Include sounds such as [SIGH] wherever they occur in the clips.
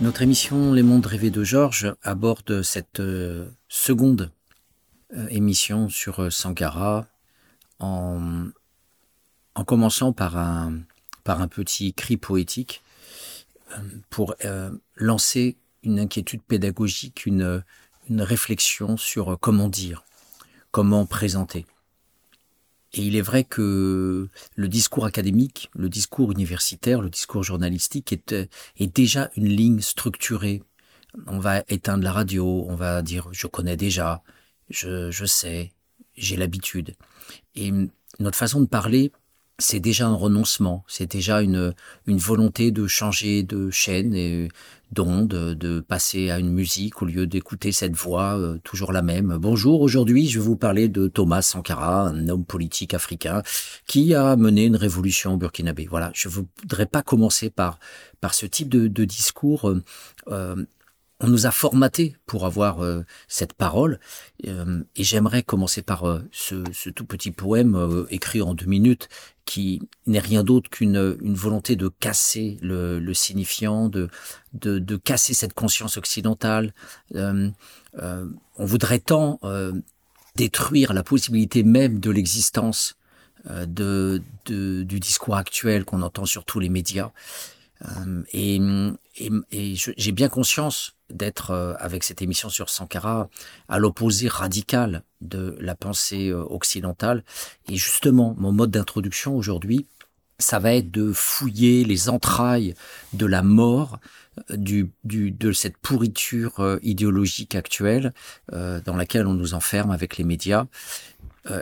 Notre émission Les mondes rêvés de Georges aborde cette euh, seconde euh, émission sur euh, Sankara en, en commençant par un, par un petit cri poétique pour lancer une inquiétude pédagogique, une, une réflexion sur comment dire, comment présenter. Et il est vrai que le discours académique, le discours universitaire, le discours journalistique est, est déjà une ligne structurée. On va éteindre la radio, on va dire je connais déjà, je, je sais, j'ai l'habitude. Et notre façon de parler c'est déjà un renoncement, c'est déjà une, une volonté de changer de chaîne et d'onde, de passer à une musique au lieu d'écouter cette voix euh, toujours la même. Bonjour, aujourd'hui je vais vous parler de Thomas Sankara, un homme politique africain qui a mené une révolution au Burkinabé. Voilà, je voudrais pas commencer par par ce type de, de discours euh, euh on nous a formaté pour avoir euh, cette parole. Euh, et j'aimerais commencer par euh, ce, tout petit poème écrit en deux minutes, qui n'est rien d'autre qu'une une volonté de casser le, signifiant, de, de, casser cette conscience occidentale. on voudrait tant détruire la possibilité même de l'existence de, du discours actuel qu'on entend sur tous les médias. et j'ai bien conscience d'être euh, avec cette émission sur Sankara à l'opposé radical de la pensée euh, occidentale. Et justement, mon mode d'introduction aujourd'hui, ça va être de fouiller les entrailles de la mort, euh, du, du, de cette pourriture idéologique actuelle dans laquelle on nous enferme avec les médias,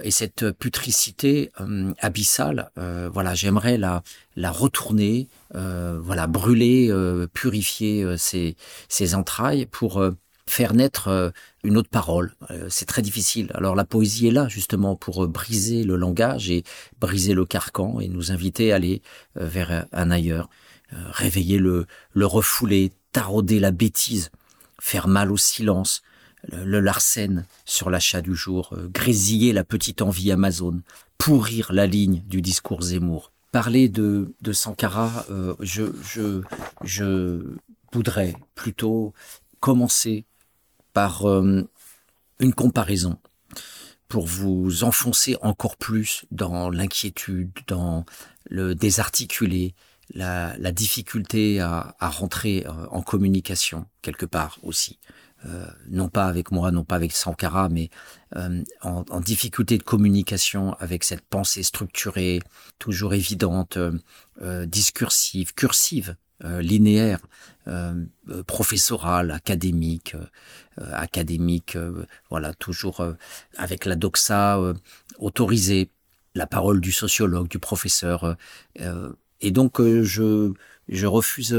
et cette putricité euh, abyssale, euh, voilà, j'aimerais la, la retourner, voilà, brûler, purifier ces entrailles pour faire naître une autre parole. c'est très difficile. Alors la poésie est là justement pour briser le langage et briser le carcan et nous inviter à aller vers un ailleurs, réveiller le, le refoulé, tarauder la bêtise, faire mal au silence, le, larcène sur l'achat du jour, euh, grésiller la petite envie Amazon, pourrir la ligne du discours Zemmour. Parler de, de Sankara, euh, je, je, je voudrais plutôt commencer par euh, une comparaison pour vous enfoncer encore plus dans l'inquiétude, dans le désarticulé, la, la difficulté à, à, rentrer en communication quelque part aussi. Euh, non pas avec moi, non pas avec Sankara, mais euh, en, en, difficulté de communication avec cette pensée structurée, toujours évidente, euh, discursive, cursive, linéaire, professorale, académique, académique, voilà, toujours avec la doxa autorisée, la parole du sociologue, du professeur. Et donc je je refuse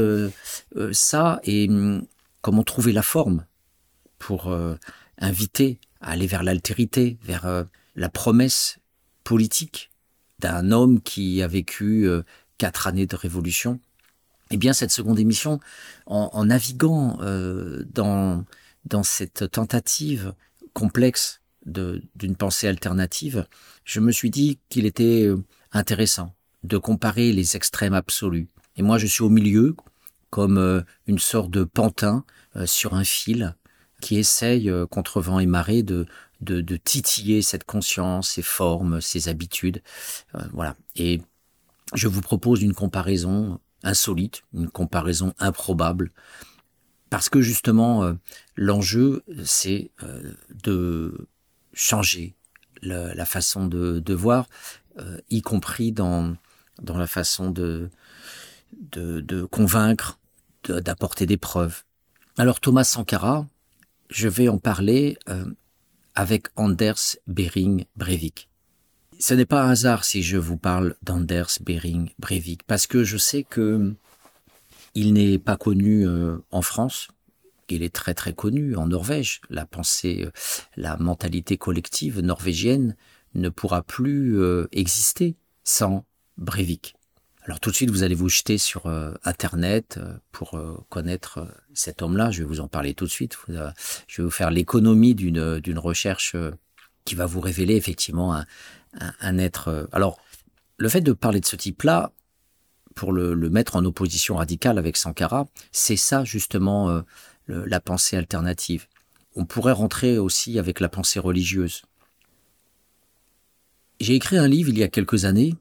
ça et hum, comment trouver la forme pour euh, inviter à aller vers l'altérité, vers euh, la promesse politique d'un homme qui a vécu euh, quatre années de révolution. Eh bien, cette seconde émission, en, en naviguant dans dans cette tentative complexe d'une pensée alternative, je me suis dit qu'il était intéressant de comparer les extrêmes absolus. Et moi, je suis au milieu, comme une sorte de pantin sur un fil, qui essaye, euh, contre vent et marée, de, de, titiller cette conscience, ses formes, ses habitudes. Euh, voilà. Et je vous propose une comparaison insolite, une comparaison improbable, parce que justement, euh, l'enjeu, c'est de changer la, la façon de, de voir, y compris dans, dans la façon de, de, convaincre, d'apporter des preuves. Alors Thomas Sankara, je vais en parler euh, avec Anders Bering Breivik. Ce n'est pas un hasard si je vous parle d'Anders Bering Breivik, parce que je sais que il n'est pas connu euh, en France, il est très très connu en Norvège. La pensée, euh, la mentalité collective norvégienne ne pourra plus exister sans Breivik. Alors tout de suite, vous allez vous jeter sur euh, Internet euh, pour euh, connaître cet homme-là. Je vais vous en parler tout de suite. je vais vous faire l'économie d'une d'une recherche qui va vous révéler effectivement un, un, être. alors, le fait de parler de ce type-là pour le, mettre en opposition radicale avec Sankara, c'est ça justement la pensée alternative. On pourrait rentrer aussi avec la pensée religieuse. J'ai écrit un livre il y a quelques années.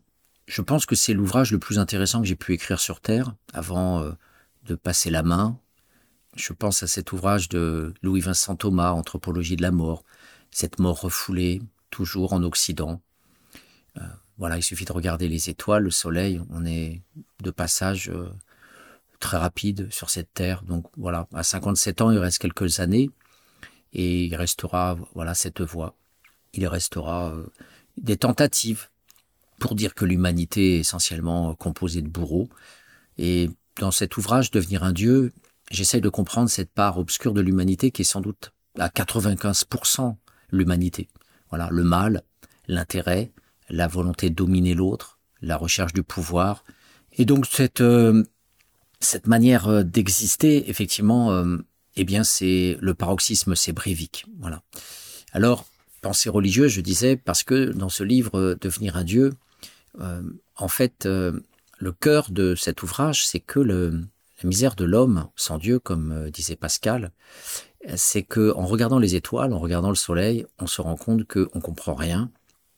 Je pense que c'est l'ouvrage le plus intéressant que j'ai pu écrire sur Terre avant euh, de passer la main. Je pense à cet ouvrage de Louis-Vincent Thomas, Anthropologie de la mort, cette mort refoulée, toujours en Occident. Euh, voilà, il suffit de regarder les étoiles, le soleil, on est de passage euh, très rapide sur cette terre. Donc voilà, à 57 ans, il reste quelques années et il restera voilà cette voie. Il restera des tentatives pour dire que l'humanité est essentiellement composée de bourreaux. Et dans cet ouvrage Devenir un dieu, j'essaye de comprendre cette part obscure de l'humanité qui est sans doute à 95% l'humanité. Voilà, le mal, l'intérêt, la volonté de dominer l'autre, la recherche du pouvoir. Et donc cette, euh, cette manière euh, d'exister, effectivement, euh, eh bien c'est le paroxysme, c'est Brévic. Voilà. Alors, pensée religieuse, je disais, parce que dans ce livre Devenir un Dieu, en fait, le cœur de cet ouvrage, c'est que la misère de l'homme sans Dieu, comme disait Pascal, c'est que en regardant les étoiles, en regardant le soleil, on se rend compte qu'on comprend rien,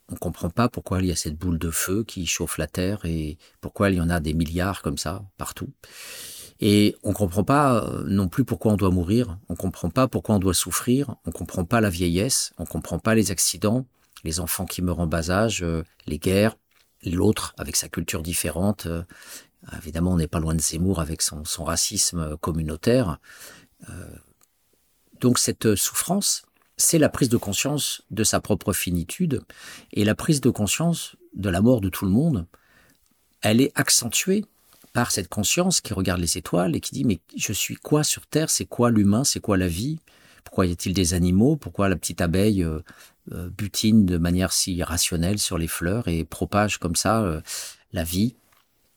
on ne comprend pas pourquoi il y a cette boule de feu qui chauffe la Terre et pourquoi il y en a des milliards comme ça partout. Et on comprend pas euh, non plus pourquoi on doit mourir, on ne comprend pas pourquoi on doit souffrir, on ne comprend pas la vieillesse, on ne comprend pas les accidents, les enfants qui meurent en bas âge, euh, les guerres, l'autre avec sa culture différente. Euh, évidemment, on n'est pas loin de Zemmour avec son, racisme communautaire. donc cette souffrance, c'est la prise de conscience de sa propre finitude et la prise de conscience de la mort de tout le monde. Elle est accentuée par cette conscience qui regarde les étoiles et qui dit mais je suis quoi sur Terre? C'est quoi l'humain? C'est quoi la vie? Pourquoi y a-t-il des animaux? Pourquoi la petite abeille euh, euh, butine de manière si rationnelle sur les fleurs et propage comme ça euh, la vie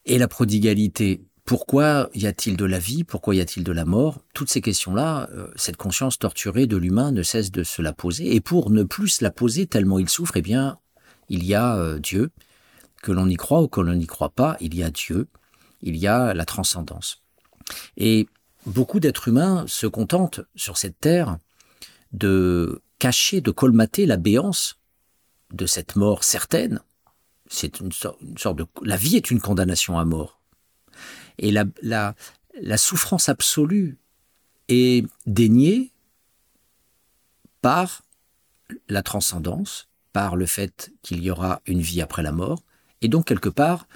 Et la prodigalité pourquoi y a-t-il de la vie? Pourquoi y a-t-il de la mort? Toutes ces questions-là, euh, cette conscience torturée de l'humain ne cesse de se la poser. Et pour ne plus se la poser tellement il souffre, eh bien, il y a euh, Dieu. Que l'on y croit ou que l'on n'y croit pas, il y a Dieu. Il y a la transcendance. Et beaucoup d'êtres humains se contentent sur cette terre de cacher, de colmater la béance de cette mort certaine. C'est une sorte de, la vie est une condamnation à mort. Et la, la, la souffrance absolue est déniée par la transcendance, par le fait qu'il y aura une vie après la mort, et donc quelque part,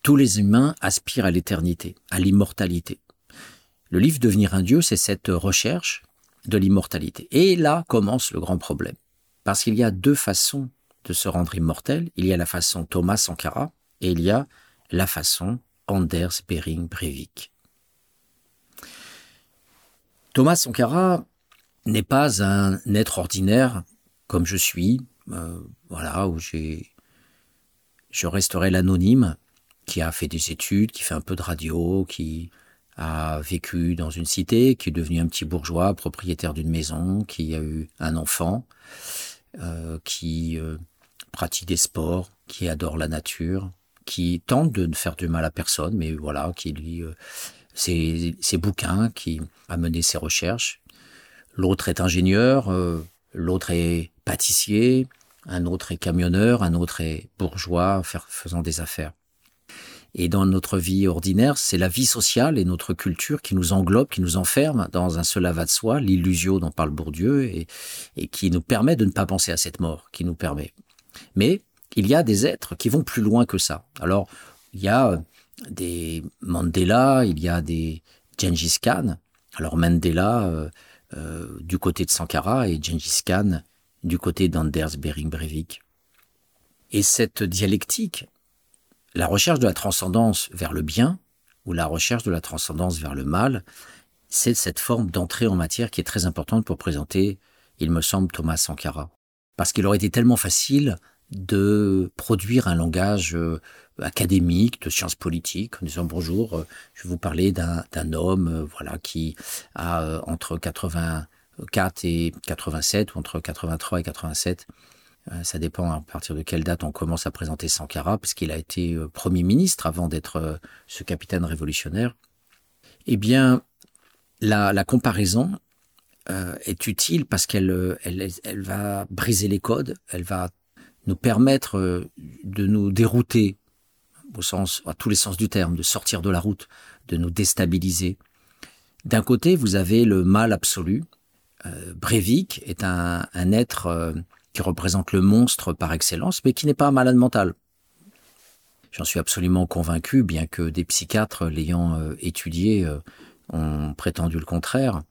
tous les humains aspirent à l'éternité, à l'immortalité. Le livre Devenir un Dieu, c'est cette recherche de l'immortalité. Et là commence le grand problème. Parce qu'il y a deux façons de se rendre immortel. Il y a la façon Thomas Sankara et il y a la façon Anders Bering Breivik. Thomas Sankara n'est pas un être ordinaire comme je suis, euh, voilà, où j'ai, je resterai l'anonyme qui a fait des études, qui fait un peu de radio, qui a vécu dans une cité, qui est devenu un petit bourgeois, propriétaire d'une maison, qui a eu un enfant, euh, qui euh, pratique des sports, qui adore la nature, qui tente de ne faire du mal à personne, mais voilà, qui lit euh, ses, bouquins, qui a mené ses recherches. L'autre est ingénieur, l'autre est pâtissier, un autre est camionneur, un autre est bourgeois faisant des affaires. Et dans notre vie ordinaire, c'est la vie sociale et notre culture qui nous englobe, qui nous enferme dans un seul avat de soi, l'illusion dont parle Bourdieu, et, et qui nous permet de ne pas penser à cette mort, qui nous permet. Mais il y a des êtres qui vont plus loin que ça. Alors, il y a euh, des Mandela, il y a des Gengis Khan. Alors Mandela euh, euh, du côté de Sankara et Gengis Khan du côté d'Anders Bering Breivik. Et cette dialectique, la recherche de la transcendance vers le bien ou la recherche de la transcendance vers le mal, c'est cette forme d'entrée en matière qui est très importante pour présenter, il me semble, Thomas Sankara. Parce qu'il aurait été tellement facile de produire un langage euh, académique de sciences politiques en disant bonjour, euh, je vais vous parler d'un homme euh, voilà qui a entre 84 et 87 ou entre 83 et 87 ça dépend à partir de quelle date on commence à présenter Sankara, parce qu'il a été Premier ministre avant d'être ce capitaine révolutionnaire. Eh bien, la, comparaison est utile parce qu'elle elle, elle va briser les codes, elle va nous permettre de nous dérouter au sens, à tous les sens du terme, de sortir de la route, de nous déstabiliser. D'un côté, vous avez le mal absolu. Euh, Breivik est un, être euh, qui représente le monstre par excellence, mais qui n'est pas un malade mental. J'en suis absolument convaincu, bien que des psychiatres l'ayant euh, étudié ont prétendu le contraire.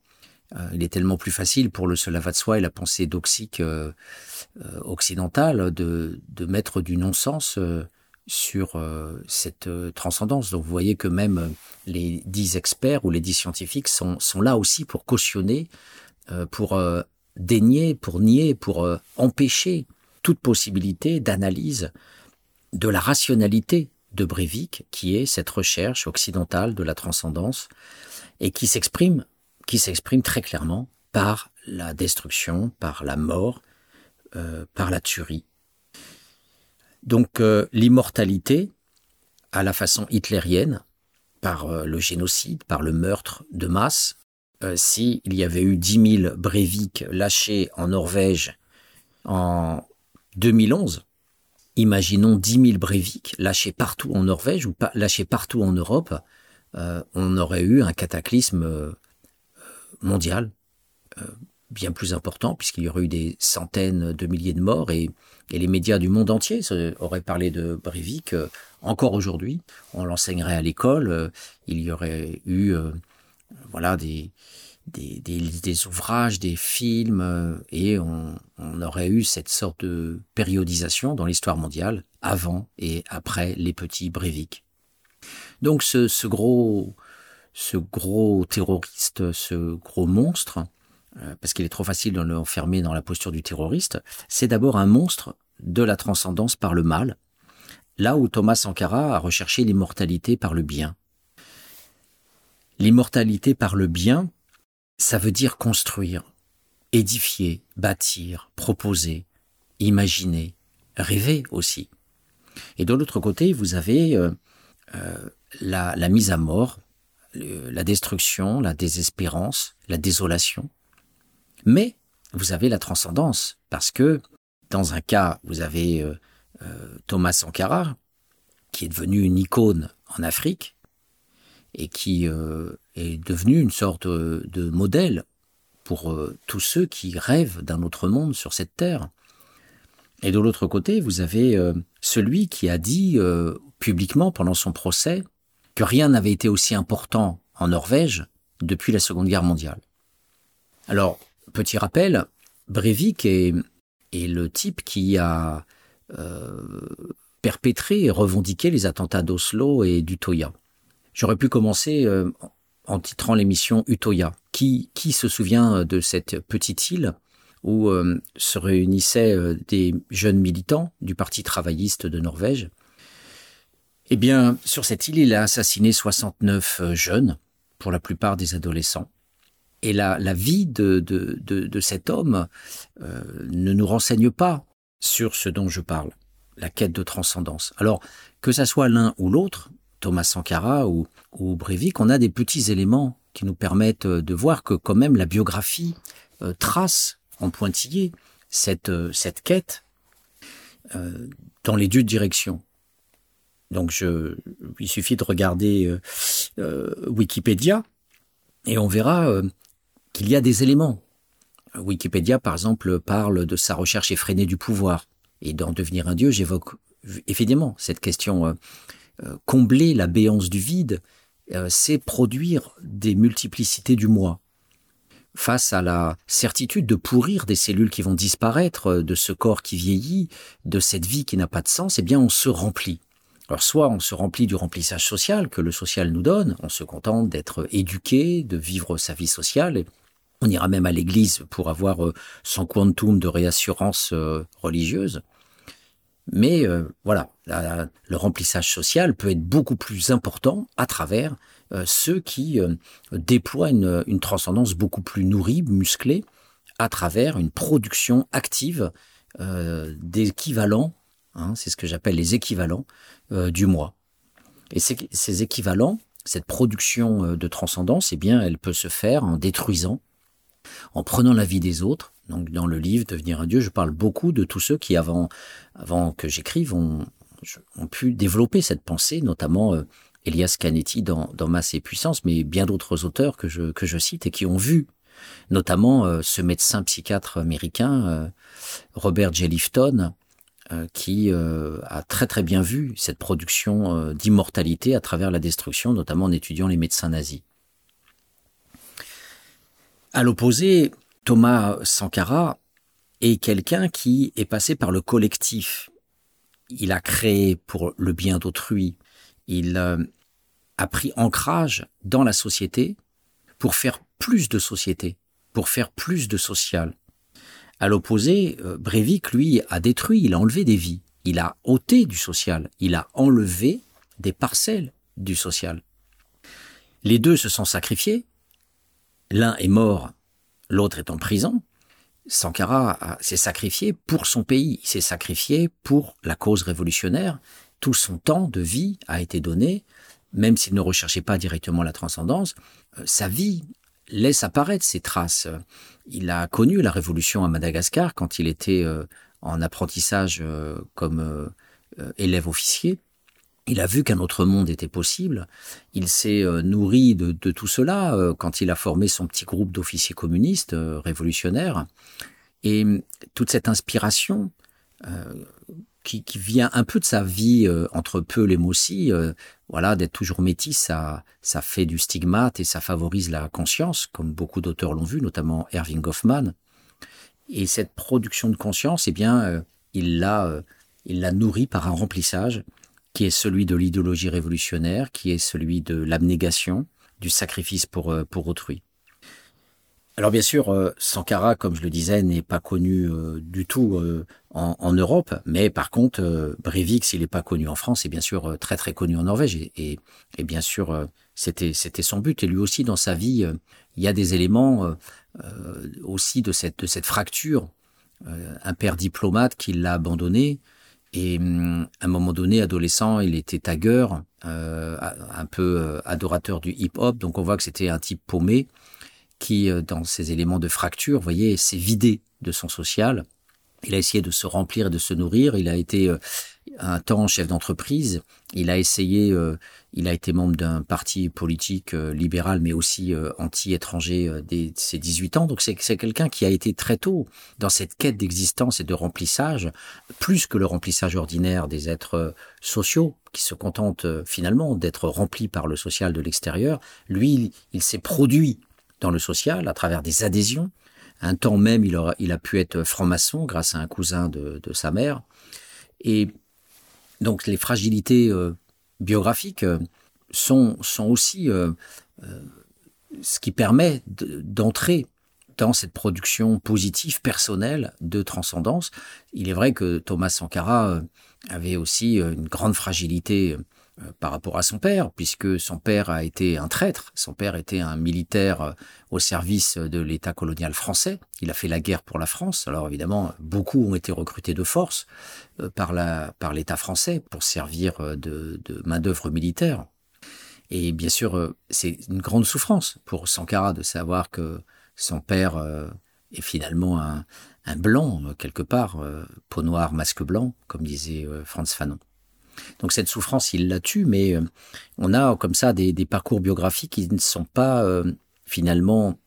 il est tellement plus facile pour le cela va de soi et la pensée doxique occidentale de, mettre du non-sens sur euh, cette euh, transcendance. Donc vous voyez que même euh, les dix experts ou les dix scientifiques sont là aussi pour cautionner, pour dénier, pour nier, pour empêcher toute possibilité d'analyse de la rationalité de Breivik, qui est cette recherche occidentale de la transcendance, et qui s'exprime, qui s'exprime très clairement par la destruction, par la mort, par la tuerie, donc euh, l'immortalité, à la façon hitlérienne, par euh, le génocide, par le meurtre de masse, euh, s'il y avait eu 10 000 Breivik lâchés en Norvège en 2011, imaginons 10 000 Breivik lâchés partout en Norvège ou lâchés partout en Europe, on aurait eu un cataclysme mondial bien plus important, puisqu'il y aurait eu des centaines de milliers de morts, et, les médias du monde entier auraient parlé de Breivik euh, encore aujourd'hui. On l'enseignerait à l'école, euh, il y aurait eu euh, voilà des, des, des, ouvrages, des films, et on, aurait eu cette sorte de périodisation dans l'histoire mondiale, avant et après les petits Breivik. Donc ce, ce gros ce gros terroriste, ce gros monstre, euh, parce qu'il est trop facile de l'enfermer dans la posture du terroriste, c'est d'abord un monstre de la transcendance par le mal, là où Thomas Sankara a recherché l'immortalité par le bien. L'immortalité par le bien, ça veut dire construire, édifier, bâtir, proposer, imaginer, rêver aussi. Et de l'autre côté, vous avez euh, euh, la, mise à mort, la destruction, la désespérance, la désolation. Mais vous avez la transcendance, parce que dans un cas, vous avez euh, Thomas Sankara, qui est devenu une icône en Afrique, et qui euh, est devenu une sorte de modèle pour tous ceux qui rêvent d'un autre monde sur cette terre. Et de l'autre côté, vous avez celui qui a dit publiquement pendant son procès que rien n'avait été aussi important en Norvège depuis la Seconde Guerre mondiale. Alors, Petit rappel, Breivik est, le type qui a euh, perpétré et revendiqué les attentats d'Oslo et d'Utoya. J'aurais pu commencer euh, en titrant l'émission Utoya. Qui, se souvient de cette petite île où euh, se réunissaient des jeunes militants du Parti travailliste de Norvège? Eh bien, sur cette île, il a assassiné 69 jeunes, pour la plupart des adolescents. Et la, vie de, cet homme euh, ne nous renseigne pas sur ce dont je parle, la quête de transcendance. Alors, que ça soit l'un ou l'autre, Thomas Sankara ou, ou Breivik, on a des petits éléments qui nous permettent de voir que quand même la biographie euh, trace en pointillé cette, euh, cette quête euh, dans les deux directions. Donc je, il suffit de regarder Wikipédia et on verra qu'il y a des éléments. Wikipédia, par exemple, parle de sa recherche effrénée du pouvoir. Et d'en devenir un dieu, j'évoque évidemment cette question. Euh, euh, combler la béance du vide, euh, c'est produire des multiplicités du moi. Face à la certitude de pourrir des cellules qui vont disparaître, de ce corps qui vieillit, de cette vie qui n'a pas de sens, eh bien on se remplit. Alors soit on se remplit du remplissage social que le social nous donne, on se contente d'être éduqué, de vivre sa vie sociale, on ira même à l'église pour avoir euh, son quantum de réassurance euh, religieuse. Mais euh, voilà, le remplissage social peut être beaucoup plus important à travers ceux qui déploient une, transcendance beaucoup plus nourrie, musclée, à travers une production active d'équivalents, hein, c'est ce que j'appelle les équivalents du moi. Et ces, équivalents, cette production de transcendance, eh bien, elle peut se faire en détruisant, en prenant la vie des autres. Donc, dans le livre Devenir un Dieu, je parle beaucoup de tous ceux qui, avant, avant que j'écrive, ont, ont, pu développer cette pensée, notamment Elias Canetti dans, dans Masse et Puissance, mais bien d'autres auteurs que je, cite et qui ont vu notamment euh, ce médecin psychiatre américain, euh, Robert J. Lifton, euh, qui a très très bien vu cette production d'immortalité à travers la destruction, notamment en étudiant les médecins nazis. À l'opposé, Thomas Sankara est quelqu'un qui est passé par le collectif. Il a créé pour le bien d'autrui, il euh, a pris ancrage dans la société pour faire plus de société, pour faire plus de social. À l'opposé, euh, Breivik, lui, a détruit, il a enlevé des vies, il a ôté du social, il a enlevé des parcelles du social. Les deux se sont sacrifiés, l'un est mort, l'autre est en prison. Sankara s'est sacrifié pour son pays, il s'est sacrifié pour la cause révolutionnaire, tout son temps de vie a été donné, même s'il ne recherchait pas directement la transcendance, euh, sa vie laisse apparaître ses traces. Il a connu la révolution à Madagascar quand il était euh, en apprentissage euh, comme élève officier. Il a vu qu'un autre monde était possible. Il s'est nourri de, tout cela quand il a formé son petit groupe d'officiers communistes révolutionnaires. Et toute cette inspiration qui, vient un peu de sa vie euh, entre peu et Mossi, euh, voilà, d'être toujours métis, ça, ça fait du stigmate et ça favorise la conscience, comme beaucoup d'auteurs l'ont vu, notamment Erving Goffman. Et cette production de conscience, eh bien, euh, il l'a, il l'a nourrie par un remplissage qui est celui de l'idéologie révolutionnaire, qui est celui de l'abnégation, du sacrifice pour, pour autrui. Alors bien sûr, euh, Sankara, comme je le disais, n'est pas connu euh, du tout euh, en, Europe, mais par contre, Breivik, s'il n'est pas connu en France, est bien sûr très très connu en Norvège, et, et, bien sûr, c'était c'était son but. Et lui aussi, dans sa vie, il y a des éléments aussi de cette de cette fracture. un père diplomate qui l'a abandonné, et hum, à un moment donné, adolescent, il était tagueur, un peu adorateur du hip-hop, donc on voit que c'était un type paumé qui, euh, dans ces éléments de fracture, vous voyez, s'est vidé de son social. Il a essayé de se remplir et de se nourrir. Il a été euh, un temps chef d'entreprise. Il a essayé, euh, il a été membre d'un parti politique libéral, mais aussi anti-étranger dès ses 18 ans. Donc c'est quelqu'un qui a été très tôt dans cette quête d'existence et de remplissage, plus que le remplissage ordinaire des êtres sociaux, qui se contentent finalement d'être remplis par le social de l'extérieur. Lui, il s'est produit dans le social à travers des adhésions. Un temps même, il, a pu être franc-maçon grâce à un cousin de, sa mère. Et donc les fragilités euh, biographiques euh, sont, sont aussi euh, ce qui permet d'entrer dans cette production positive, personnelle, de transcendance. Il est vrai que Thomas Sankara avait aussi une grande fragilité euh, par rapport à son père, puisque son père a été un traître, son père était un militaire euh, au service de l'État colonial français, il a fait la guerre pour la France, alors évidemment beaucoup ont été recrutés de force euh, par la par l'État français pour servir de, de main-d'œuvre militaire. Et bien sûr, c'est une grande souffrance pour Sankara de savoir que son père est finalement un, un blanc, quelque part, peau noire, masque blanc, comme disait Franz Fanon. Donc cette souffrance, il la tue, mais euh, on a comme ça des, parcours biographiques qui ne sont pas euh, finalement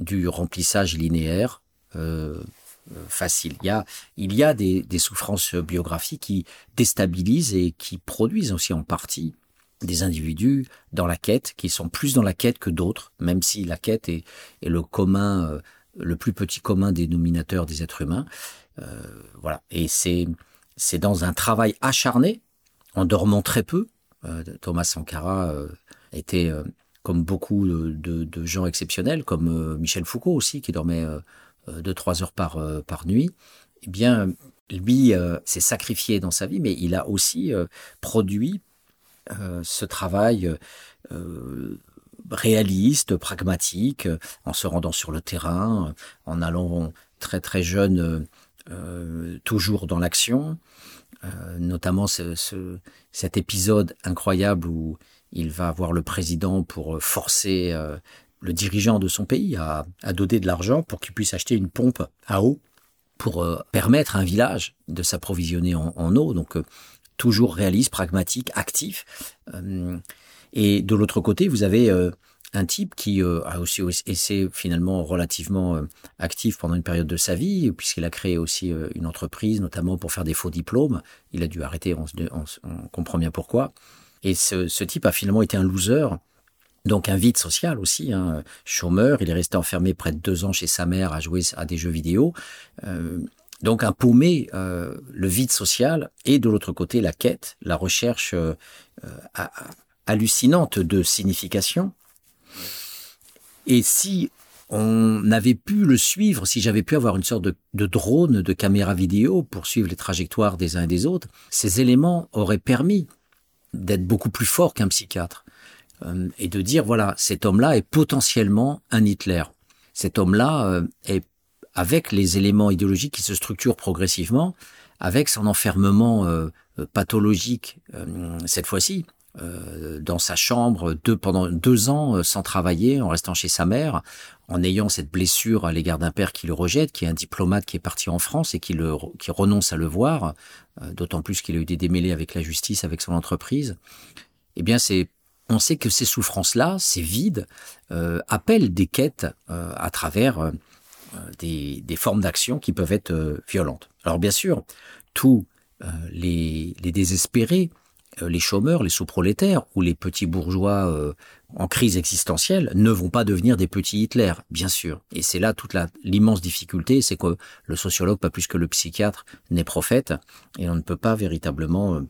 du remplissage linéaire euh, facile. Il y a, il y a des, souffrances biographiques qui déstabilisent et qui produisent aussi en partie des individus dans la quête, qui sont plus dans la quête que d'autres, même si la quête est, le commun, le plus petit commun dénominateur des êtres humains. voilà. Et c'est, c'est dans un travail acharné en dormant très peu. Euh, Thomas Sankara euh, était, euh, comme beaucoup de, gens exceptionnels, comme Michel Foucault aussi, qui dormait deux, trois heures par, par nuit. Eh bien, lui s'est sacrifié dans sa vie, mais il a aussi produit ce travail réaliste, pragmatique, en se rendant sur le terrain, en allant très très jeune toujours dans l'action, notamment ce, cet épisode incroyable où il va voir le président pour forcer le dirigeant de son pays à, à donner de l'argent pour qu'il puisse acheter une pompe à eau pour permettre à un village de s'approvisionner en, en, eau. Donc toujours réaliste, pragmatique, actif. Euh, et de l'autre côté, vous avez euh, un type qui euh, a aussi été finalement relativement actif pendant une période de sa vie, puisqu'il a créé aussi une entreprise, notamment pour faire des faux diplômes. Il a dû arrêter, on, comprend bien pourquoi. Et ce, type a finalement été un loser, donc un vide social aussi, hein, chômeur. Il est resté enfermé près de deux ans chez sa mère à jouer à des jeux vidéo. Donc un paumé, euh, le vide social, et de l'autre côté la quête, la recherche euh, euh, hallucinante de signification. Et si on avait pu le suivre, si j'avais pu avoir une sorte de, drone, de caméra vidéo pour suivre les trajectoires des uns et des autres, ces éléments auraient permis d'être beaucoup plus fort qu'un psychiatre et de dire voilà, cet homme-là est potentiellement un Hitler. Cet homme-là est avec les éléments idéologiques qui se structurent progressivement, avec son enfermement euh, euh, pathologique euh, cette fois-ci, dans sa chambre deux, pendant deux ans sans travailler, en restant chez sa mère, en ayant cette blessure à l'égard d'un père qui le rejette, qui est un diplomate qui est parti en France et qui, le, qui renonce à le voir, d'autant plus qu'il a eu des démêlés avec la justice, avec son entreprise. Eh bien, c'est on sait que ces souffrances-là, ces vides, appellent des quêtes à travers euh, des, des, formes d'action qui peuvent être euh, violentes. Alors bien sûr, tous euh, les, les, désespérés, les chômeurs, les sous-prolétaires ou les petits bourgeois en crise existentielle ne vont pas devenir des petits Hitler, bien sûr. Et c'est là toute l'immense difficulté, c'est que le sociologue, pas plus que le psychiatre, n'est prophète, et on ne peut pas véritablement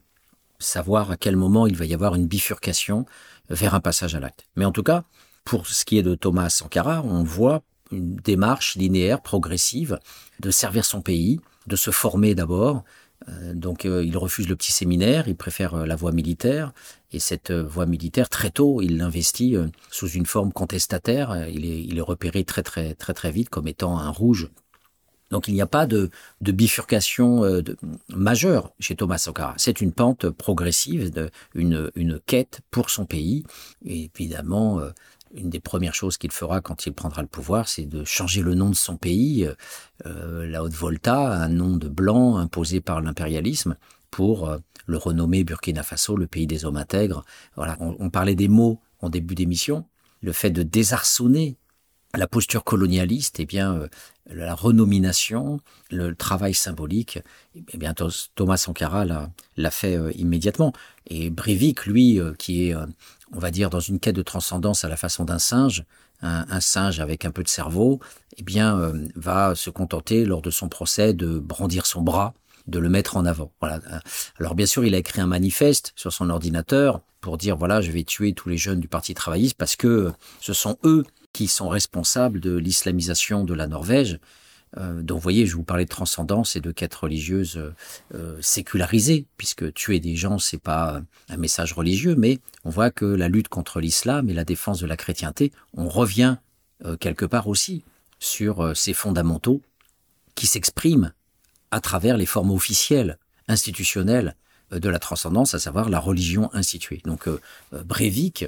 savoir à quel moment il va y avoir une bifurcation vers un passage à l'acte. Mais en tout cas, pour ce qui est de Thomas Sankara, on voit une démarche linéaire, progressive, de servir son pays, de se former d'abord. Euh, donc euh, il refuse le petit séminaire, il préfère euh, la voie militaire, et cette voie militaire, très tôt, il l'investit sous une forme contestataire. Il est, repéré très très très très vite comme étant un rouge. Donc il n'y a pas de, bifurcation de, majeure chez Thomas Sankara. C'est une pente progressive, de, une, une quête pour son pays. Et évidemment, une des premières choses qu'il fera quand il prendra le pouvoir, c'est de changer le nom de son pays, euh, la Haute-Volta, un nom de blanc imposé par l'impérialisme, pour euh, le renommer Burkina Faso, le pays des hommes intègres. Voilà, on, parlait des mots en début d'émission, le fait de désarçonner la posture colonialiste, eh bien, euh, la renomination, le travail symbolique, eh bien, Thomas Sankara l'a fait immédiatement. Et Breivik, lui, qui est on va dire, dans une quête de transcendance à la façon d'un singe, un, singe avec un peu de cerveau, eh bien, euh, va se contenter lors de son procès de brandir son bras, de le mettre en avant. Voilà. Alors bien sûr, il a écrit un manifeste sur son ordinateur pour dire voilà, je vais tuer tous les jeunes du Parti travailliste parce que ce sont eux qui sont responsables de l'islamisation de la Norvège euh, donc, vous voyez, je vous parlais de transcendance et de quête religieuse euh, euh, sécularisée, puisque tuer des gens, c'est pas un message religieux, mais on voit que la lutte contre l'islam et la défense de la chrétienté, on revient quelque part aussi sur ces fondamentaux qui s'expriment à travers les formes officielles, institutionnelles de la transcendance, à savoir la religion instituée. Donc, Breivik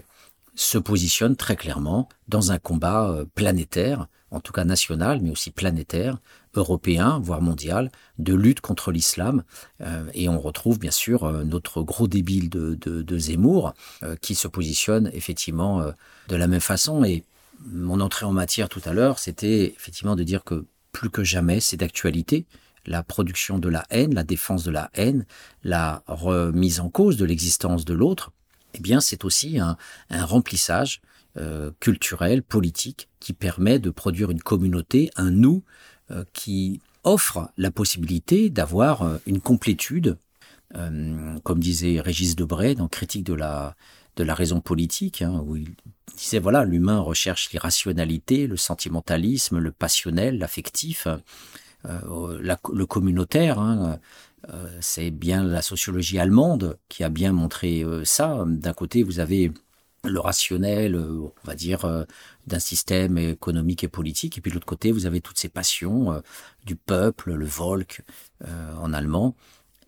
se positionne très clairement dans un combat planétaire en tout cas national, mais aussi planétaire, européen, voire mondial, de lutte contre l'islam. Euh, et on retrouve bien sûr euh, notre gros débile de, de, Zemmour, euh, qui se positionne effectivement de la même façon. Et mon entrée en matière tout à l'heure, c'était effectivement de dire que plus que jamais, c'est d'actualité. La production de la haine, la défense de la haine, la remise en cause de l'existence de l'autre, eh bien, c'est aussi un, un remplissage euh, culturel, politique, qui permet de produire une communauté, un nous, euh, qui offre la possibilité d'avoir euh, une complétude, comme disait Régis Debray dans Critique de la, de la raison politique, hein, où il disait voilà, l'humain recherche l'irrationalité, le sentimentalisme, le passionnel, l'affectif, le communautaire. Hein, c'est bien la sociologie allemande qui a bien montré ça. D'un côté, vous avez le rationnel, on va dire, d'un système économique et politique. Et puis de l'autre côté, vous avez toutes ces passions du peuple, le Volk en allemand,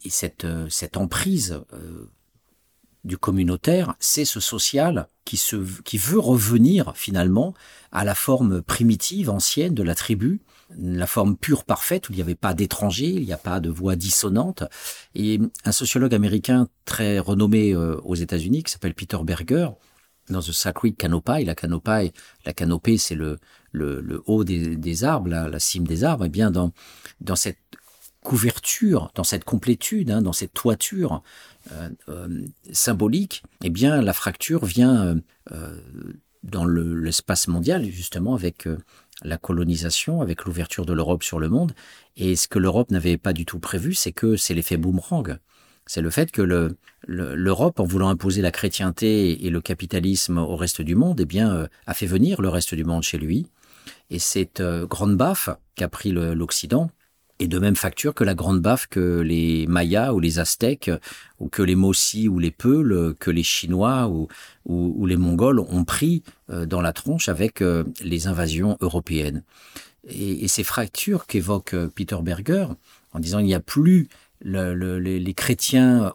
et cette, cette emprise du communautaire, c'est ce social qui, se, qui veut revenir finalement à la forme primitive, ancienne de la tribu, la forme pure, parfaite, où il n'y avait pas d'étrangers, il n'y a pas de voix dissonantes. Et un sociologue américain très renommé euh, aux États-Unis, qui s'appelle Peter Berger, dans The Sacred Canopy, la canopée, la canopée, c'est le, haut des, arbres, la, cime des arbres, et bien dans, dans cette couverture, dans cette complétude, hein, dans cette toiture euh, euh, symbolique, eh bien la fracture vient euh, dans l'espace mondial justement avec la colonisation, avec l'ouverture de l'Europe sur le monde. Et ce que l'Europe n'avait pas du tout prévu, c'est que c'est l'effet boomerang. C'est le fait que l'Europe, en voulant imposer la chrétienté et le capitalisme au reste du monde, eh bien, a fait venir le reste du monde chez lui. Et cette grande baffe qu'a pris l'Occident, et de même facture que la grande baffe que les Mayas ou les Aztèques ou que les Mossis ou les Peuls, que les Chinois ou, les Mongols ont pris euh, dans la tronche avec euh, les invasions européennes. Et, ces fractures qu'évoque euh, Peter Berger en disant il n'y a plus les, chrétiens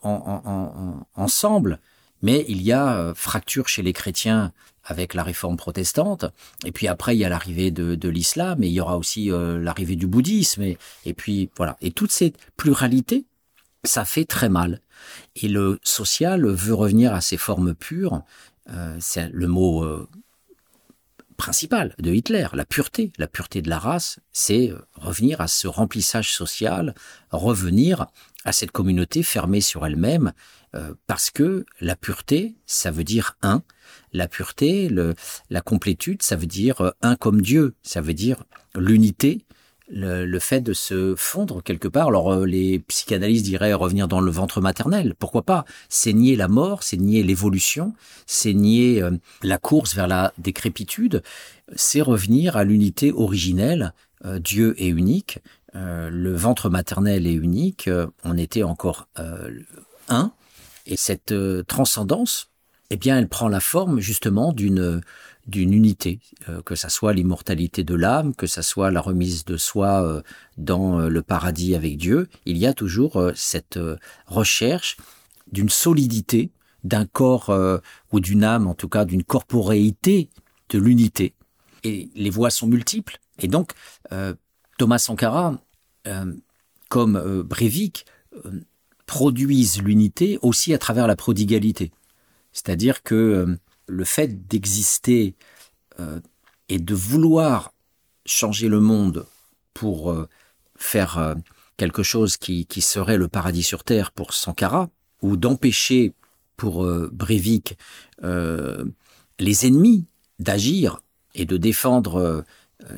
ensemble, mais il y a fracture chez les chrétiens avec la réforme protestante. Et puis après, il y a l'arrivée de, l'islam, et il y aura aussi euh, l'arrivée du bouddhisme. Et, puis voilà. Et toute cette pluralité, ça fait très mal. Et le social veut revenir à ses formes pures. Euh, c'est le mot euh, principal de Hitler, la pureté, la pureté de la race, c'est revenir à ce remplissage social, revenir à cette communauté fermée sur elle-même, parce que la pureté, ça veut dire un, la pureté, le, la complétude, ça veut dire euh, un comme Dieu, ça veut dire l'unité, le, fait de se fondre quelque part. Alors euh, les psychanalystes diraient revenir dans le ventre maternel, pourquoi pas C'est nier la mort, c'est nier l'évolution, c'est nier euh, la course vers la décrépitude, c'est revenir à l'unité originelle. Dieu est unique, le ventre maternel est unique, on était encore un, et cette transcendance eh bien, elle prend la forme justement d'une d'une unité, euh, que ça soit l'immortalité de l'âme, que ça soit la remise de soi euh, dans euh, le paradis avec Dieu. Il y a toujours cette recherche d'une solidité, d'un corps ou d'une âme, en tout cas d'une corporéité, de l'unité. Et les voies sont multiples. Et donc, Thomas Sankara, comme Breivik, produisent l'unité aussi à travers la prodigalité. C'est-à-dire que le fait d'exister euh, et de vouloir changer le monde pour euh, faire quelque chose qui, serait le paradis sur terre pour Sankara, ou d'empêcher pour Breivik les ennemis d'agir et de défendre euh,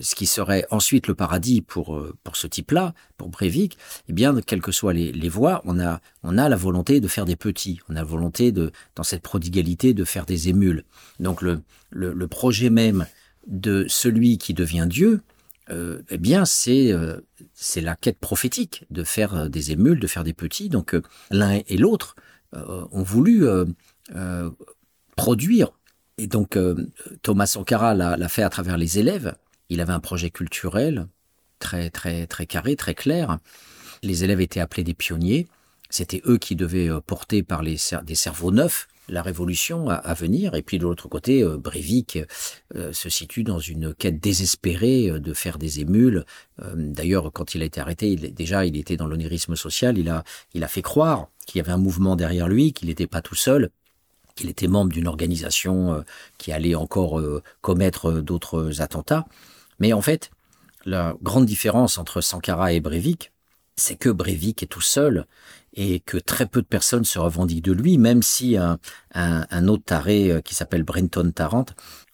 ce qui serait ensuite le paradis pour euh, pour ce type-là, pour Breivik, eh bien, quelles que soient les, les voies, on a on a la volonté de faire des petits, on a la volonté de dans cette prodigalité de faire des émules. Donc le le, projet même de celui qui devient Dieu, euh, eh bien c'est euh, c'est la quête prophétique de faire des émules, de faire des petits. Donc l'un et l'autre ont voulu produire. Et donc Thomas Sankara l'a fait à travers les élèves il avait un projet culturel très très très carré, très clair. Les élèves étaient appelés des pionniers. C'était eux qui devaient euh, porter par les des cerveaux neufs la révolution à, venir. Et puis de l'autre côté, euh, Breivik euh, se situe dans une quête désespérée de faire des émules. D'ailleurs, quand il a été arrêté, il, déjà il était dans l'onirisme social. Il a il a fait croire qu'il y avait un mouvement derrière lui, qu'il n'était pas tout seul qu'il était membre d'une organisation qui allait encore commettre d'autres attentats. Mais en fait, la grande différence entre Sankara et Breivik, c'est que Breivik est tout seul et que très peu de personnes se revendiquent de lui, même si un, autre taré euh, qui s'appelle Brenton Tarrant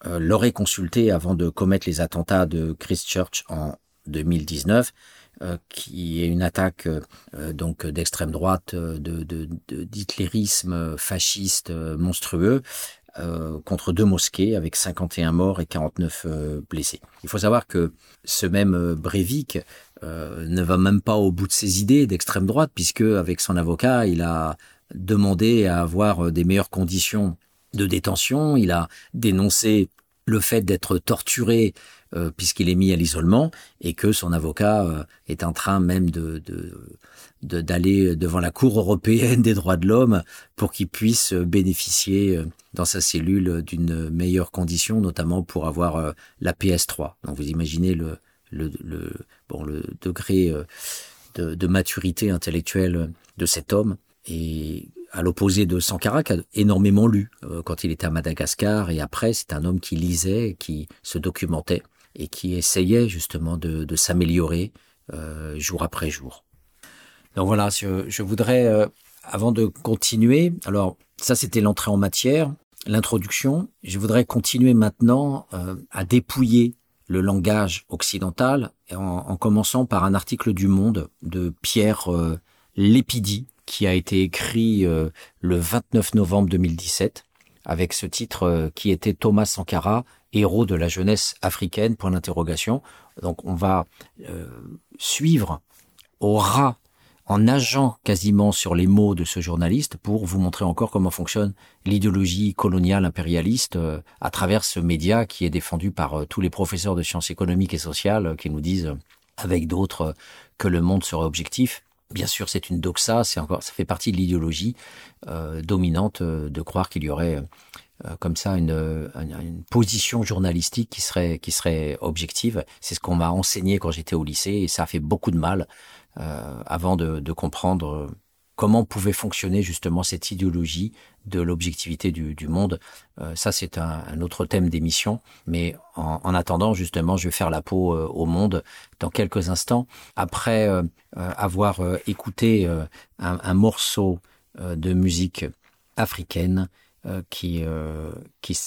euh, l'aurait consulté avant de commettre les attentats de Christchurch en 2019, euh, qui est une attaque donc d'extrême droite, d'hitlérisme fasciste monstrueux, euh, contre deux mosquées avec 51 morts et 49 euh, blessés. Il faut savoir que ce même euh, Breivik ne va même pas au bout de ses idées d'extrême droite puisque avec son avocat, il a demandé à avoir des meilleures conditions de détention. Il a dénoncé le fait d'être torturé puisqu'il est mis à l'isolement et que son avocat est en train même de d'aller devant la Cour européenne des droits de l'homme pour qu'il puisse bénéficier euh, dans sa cellule d'une meilleure condition, notamment pour avoir la PS3. Donc vous imaginez le, le, le bon, le degré de, de maturité intellectuelle de cet homme. Et à l'opposé de Sankara, qui a énormément lu euh, quand il était à Madagascar, et après, c'est un homme qui lisait, qui se documentait, et qui essayait justement de, s'améliorer euh, jour après jour. Donc voilà, je, voudrais, euh, avant de continuer, alors ça c'était l'entrée en matière, l'introduction, je voudrais continuer maintenant à dépouiller le langage occidental, en, en, commençant par un article du Monde de Pierre Lépidi, qui a été écrit euh, le 29 novembre 2017 avec ce titre euh, qui était Thomas Sankara, héros de la jeunesse africaine, point d'interrogation. Donc on va euh, suivre au ras en nageant quasiment sur les mots de ce journaliste pour vous montrer encore comment fonctionne l'idéologie coloniale impérialiste à travers ce média qui est défendu par tous les professeurs de sciences économiques et sociales qui nous disent avec d'autres que le monde serait objectif Bien sûr, c'est une doxa, c'est encore, ça fait partie de l'idéologie euh, dominante euh, de croire qu'il y aurait euh, comme ça une, une, position journalistique qui serait qui serait objective. C'est ce qu'on m'a enseigné quand j'étais au lycée et ça a fait beaucoup de mal avant de, de comprendre comment pouvait fonctionner justement cette idéologie de l'objectivité du, du, monde. Euh, ça, c'est un, un, autre thème d'émission. Mais en, en, attendant, justement, je vais faire la peau euh, au monde dans quelques instants. Après euh, avoir écouté un, un, morceau de musique africaine qui, qui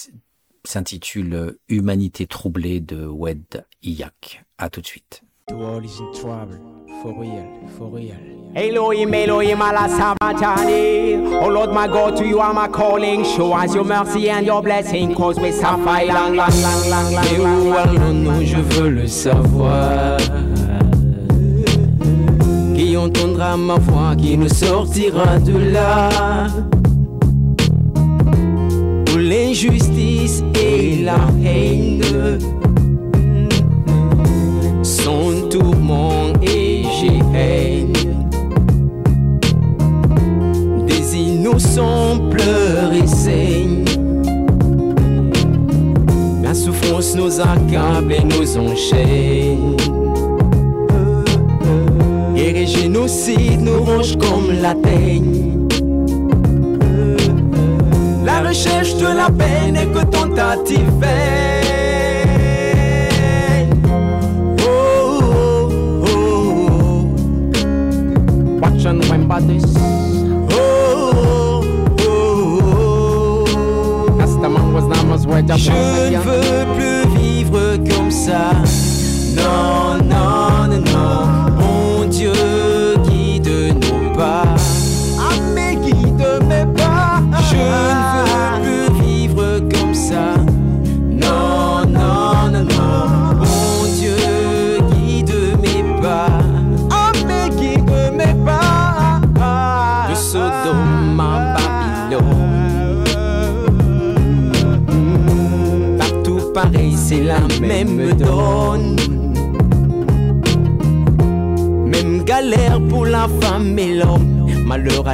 s'intitule Humanité troublée de Wed Iyak. À tout de suite. For real, for real. Elohim, Elohim, Allah Sabatani. Oh Lord, my God, to you are my calling. Show us your mercy and your blessing, cause we suffer lang, lang, lang, lang, lang. Et où allons-nous, je veux le savoir. Qui entendra ma voix, qui nous sortira de là? Où l'injustice et la haine sont tourment des innocents pleurent et saignent. La souffrance nous accable et nous enchaîne. Et les génocides nous rongent comme la teigne. La recherche de la paix n'est que tentative Oh, oh, oh, Je ne veux plus vivre comme ça. Non, non, non,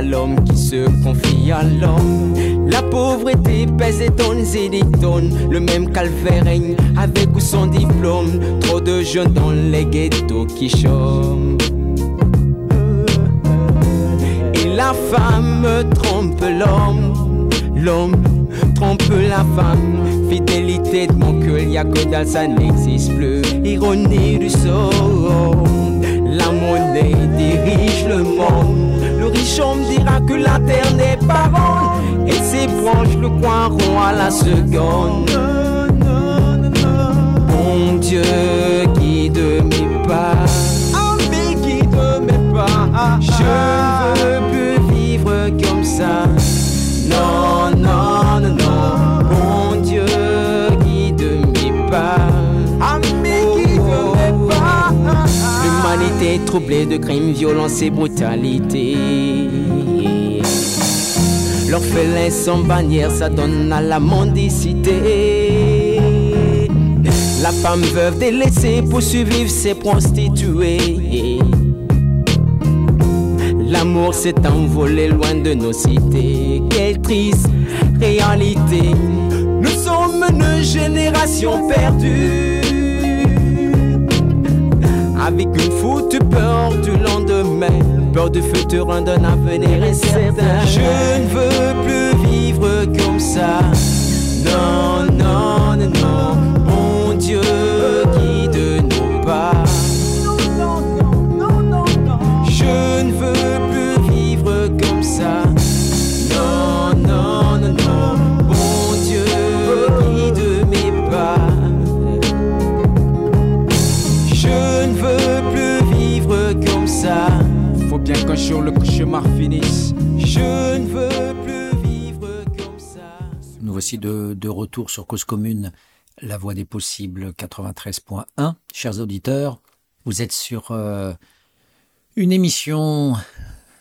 l'homme qui se confie à l'homme. La pauvreté pèse des tonnes et des tonnes. Le même calvaire règne avec ou sans diplôme. Trop de jeunes dans les ghettos qui chôment. Et la femme trompe l'homme. L'homme trompe la femme. Fidélité de mon cœur, y'a que dans ça n'existe plus. Ironie du sort, la monnaie dirige le monde. Le riche homme dira que la terre n'est pas ronde. Et ses branches le croiront à la seconde. Mon Dieu, guide mes pas. Oh, guide mes pas. Je ne veux plus vivre comme ça. Non, non, non, non. Mon Dieu, guide mes pas. L'humanité est troublée de crimes, violences et brutalité. L'orphelin sans bannière, ça donne à la mendicité. La femme veuve délaissée pour survivre ses prostituées. L'amour s'est envolé loin de nos cités. Quelle triste réalité. Nous sommes une génération perdue. Avec une foutue peur du lendemain. Peur du futur, d'un avenir incertain. Je ne veux plus vivre comme ça. Non, non, non, non. Mon Dieu, jour le cauchemar finisse. Je ne veux plus vivre comme ça. Nous voici de, de retour sur Cause Commune, la voix des possibles 93.1. Chers auditeurs, vous êtes sur euh, une émission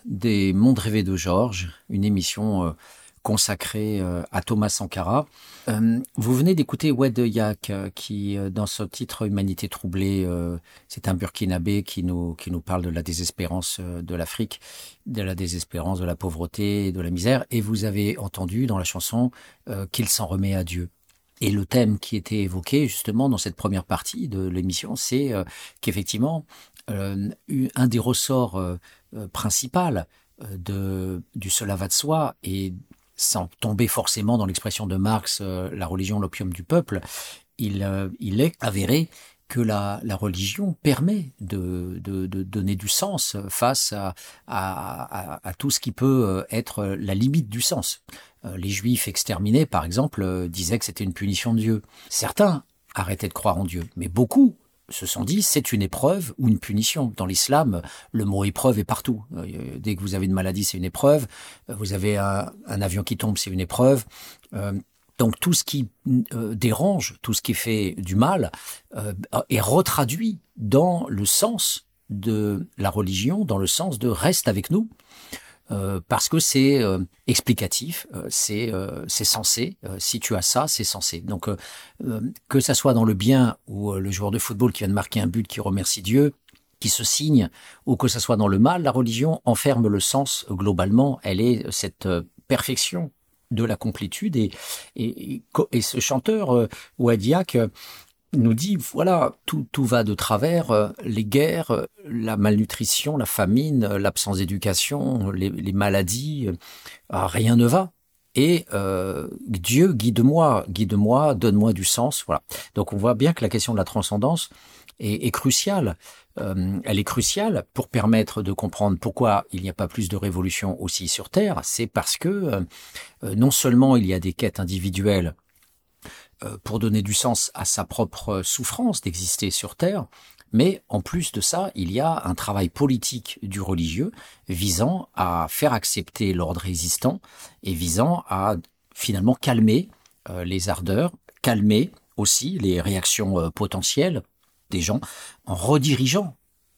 des Mondes rêvés de Georges, une émission euh, consacrée euh, à Thomas Sankara. Euh, vous venez d'écouter Wed Yak, euh, qui, dans ce titre Humanité troublée, c'est un burkinabé qui nous, qui nous parle de la désespérance de l'Afrique, de la désespérance, de la pauvreté, de la misère. Et vous avez entendu dans la chanson qu'il s'en remet à Dieu. Et le thème qui était évoqué justement dans cette première partie de l'émission, c'est qu'effectivement, un des ressorts principaux de, du cela va de soi, et sans tomber forcément dans l'expression de Marx, euh, la religion, l'opium du peuple, il, euh, est avéré que la, religion permet de, donner du sens face à, à, tout ce qui peut euh, être la limite du sens. Les juifs exterminés, par exemple, disaient que c'était une punition de Dieu. Certains arrêtaient de croire en Dieu, mais beaucoup se sont dit c'est une épreuve ou une punition. Dans l'islam, le mot épreuve est partout. Euh, Dès que vous avez une maladie, c'est une épreuve. Euh, Vous avez un, avion qui tombe, c'est une épreuve. Euh, donc tout ce qui dérange, tout ce qui fait du mal, est retraduit dans le sens de la religion, dans le sens de reste avec nous. Euh, parce que c'est euh, explicatif, euh, c'est euh, c'est censé. Euh, si tu as ça, c'est censé. Donc que ça soit dans le bien ou le joueur de football qui vient de marquer un but qui remercie Dieu, qui se signe, ou que ça soit dans le mal, la religion enferme le sens globalement. Elle est cette perfection de la complétude et et, et, ce chanteur Ouadiak nous dit voilà tout tout va de travers euh, les guerres euh, la malnutrition la famine euh, l'absence d'éducation les, maladies ah, rien ne va. Et Dieu guide-moi guide-moi donne-moi du sens voilà. Donc on voit bien que la question de la transcendance est, cruciale. Elle est cruciale pour permettre de comprendre pourquoi il n'y a pas plus de révolution aussi sur Terre. C'est parce que non seulement il y a des quêtes individuelles pour donner du sens à sa propre souffrance d'exister sur Terre, mais en plus de ça, il y a un travail politique du religieux visant à faire accepter l'ordre existant et visant à finalement calmer euh, les ardeurs, calmer aussi les réactions euh, potentielles des gens en redirigeant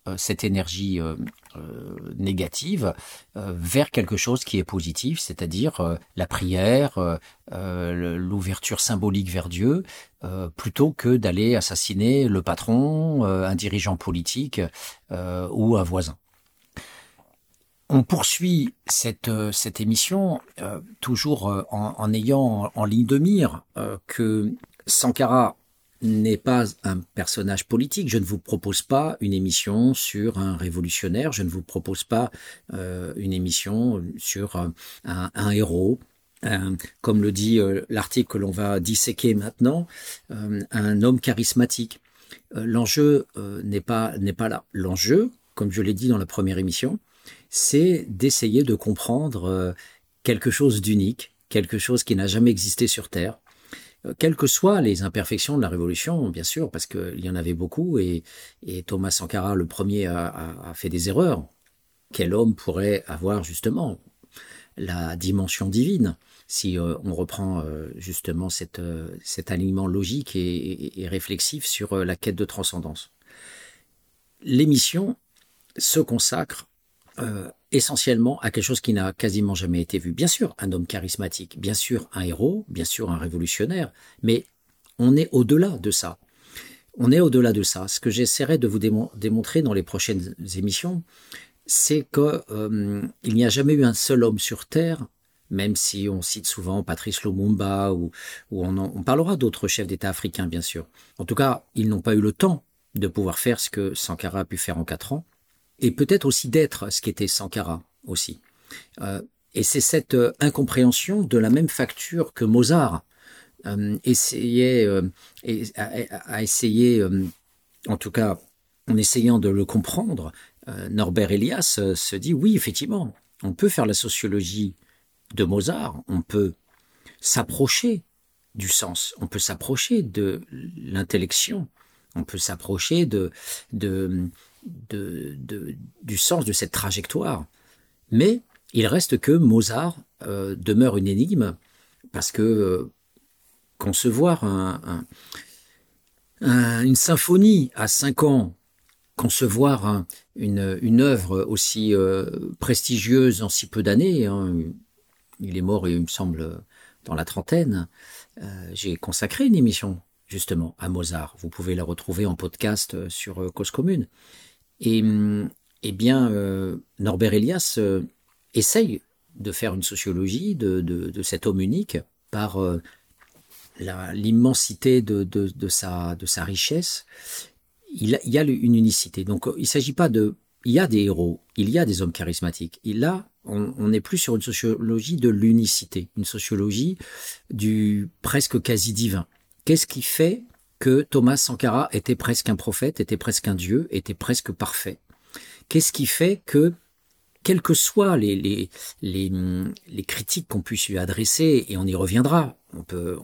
euh, cette énergie euh, euh, négative euh, vers quelque chose qui est positif, c'est-à-dire euh, la prière, euh, euh, l'ouverture symbolique vers Dieu, euh, plutôt que d'aller assassiner le patron, euh, un dirigeant politique euh, ou un voisin. On poursuit cette, euh, cette émission euh, toujours euh, en, en ayant en ligne de mire euh, que Sankara n'est pas un personnage politique. Je ne vous propose pas une émission sur un révolutionnaire. Je ne vous propose pas euh, une émission sur euh, un, héros. Un- comme le dit euh, l'article que l'on va disséquer maintenant, euh, un homme charismatique. Euh, L'enjeu euh, n'est pas n'est pas là. L'enjeu, comme je l'ai dit dans la première émission, c'est d'essayer de comprendre euh, quelque chose d'unique, quelque chose qui n'a jamais existé sur Terre, euh, quelles que soient les imperfections de la Révolution, bien sûr, parce qu'il y en avait beaucoup, et, Thomas Sankara, le premier, a, fait des erreurs. Quel homme pourrait avoir justement la dimension divine si euh, on reprend euh, justement euh, cet alignement logique et, réflexif sur euh, la quête de transcendance? L'émission se consacre essentiellement à quelque chose qui n'a quasiment jamais été vu. Bien sûr, un homme charismatique, bien sûr, un héros, bien sûr, un révolutionnaire, mais on est au-delà de ça. On est au-delà de ça. Ce que j'essaierai de vous démontrer dans les prochaines émissions, c'est qu'il euh, n'y a jamais eu un seul homme sur Terre, même si on cite souvent Patrice Lumumba ou, on, on parlera d'autres chefs d'État africains, bien sûr. En tout cas, ils n'ont pas eu le temps de pouvoir faire ce que Sankara a pu faire en quatre ans, et peut-être aussi d'être ce qu'était Sankara aussi. Euh, et c'est cette euh, incompréhension de la même facture que Mozart euh, essayait, a, essayé, en tout cas en essayant de le comprendre, Norbert Elias se dit oui, effectivement, on peut faire la sociologie de Mozart, on peut s'approcher du sens, on peut s'approcher de l'intellection, on peut s'approcher de, de, du sens de cette trajectoire. Mais il reste que Mozart demeure une énigme parce que concevoir une symphonie à cinq ans, concevoir une, œuvre aussi euh, prestigieuse en si peu d'années. Hein, il est mort, il me semble, dans la trentaine. Euh, j'ai consacré une émission justement à Mozart. Vous pouvez la retrouver en podcast euh, sur Cause Commune. Et eh bien, Norbert Elias essaye de faire une sociologie de, cet homme unique par l'immensité de, sa, richesse, il, il y a une unicité. Donc il s'agit pas de... Il y a des héros, il y a des hommes charismatiques. Et là, on n'est plus sur une sociologie de l'unicité, une sociologie du presque quasi divin. Qu'est-ce qui fait que Thomas Sankara était presque un prophète, était presque un dieu, était presque parfait. Qu'est-ce qui fait que quelles que soient les, les, les, les critiques qu'on puisse lui adresser, et on y reviendra, on peut,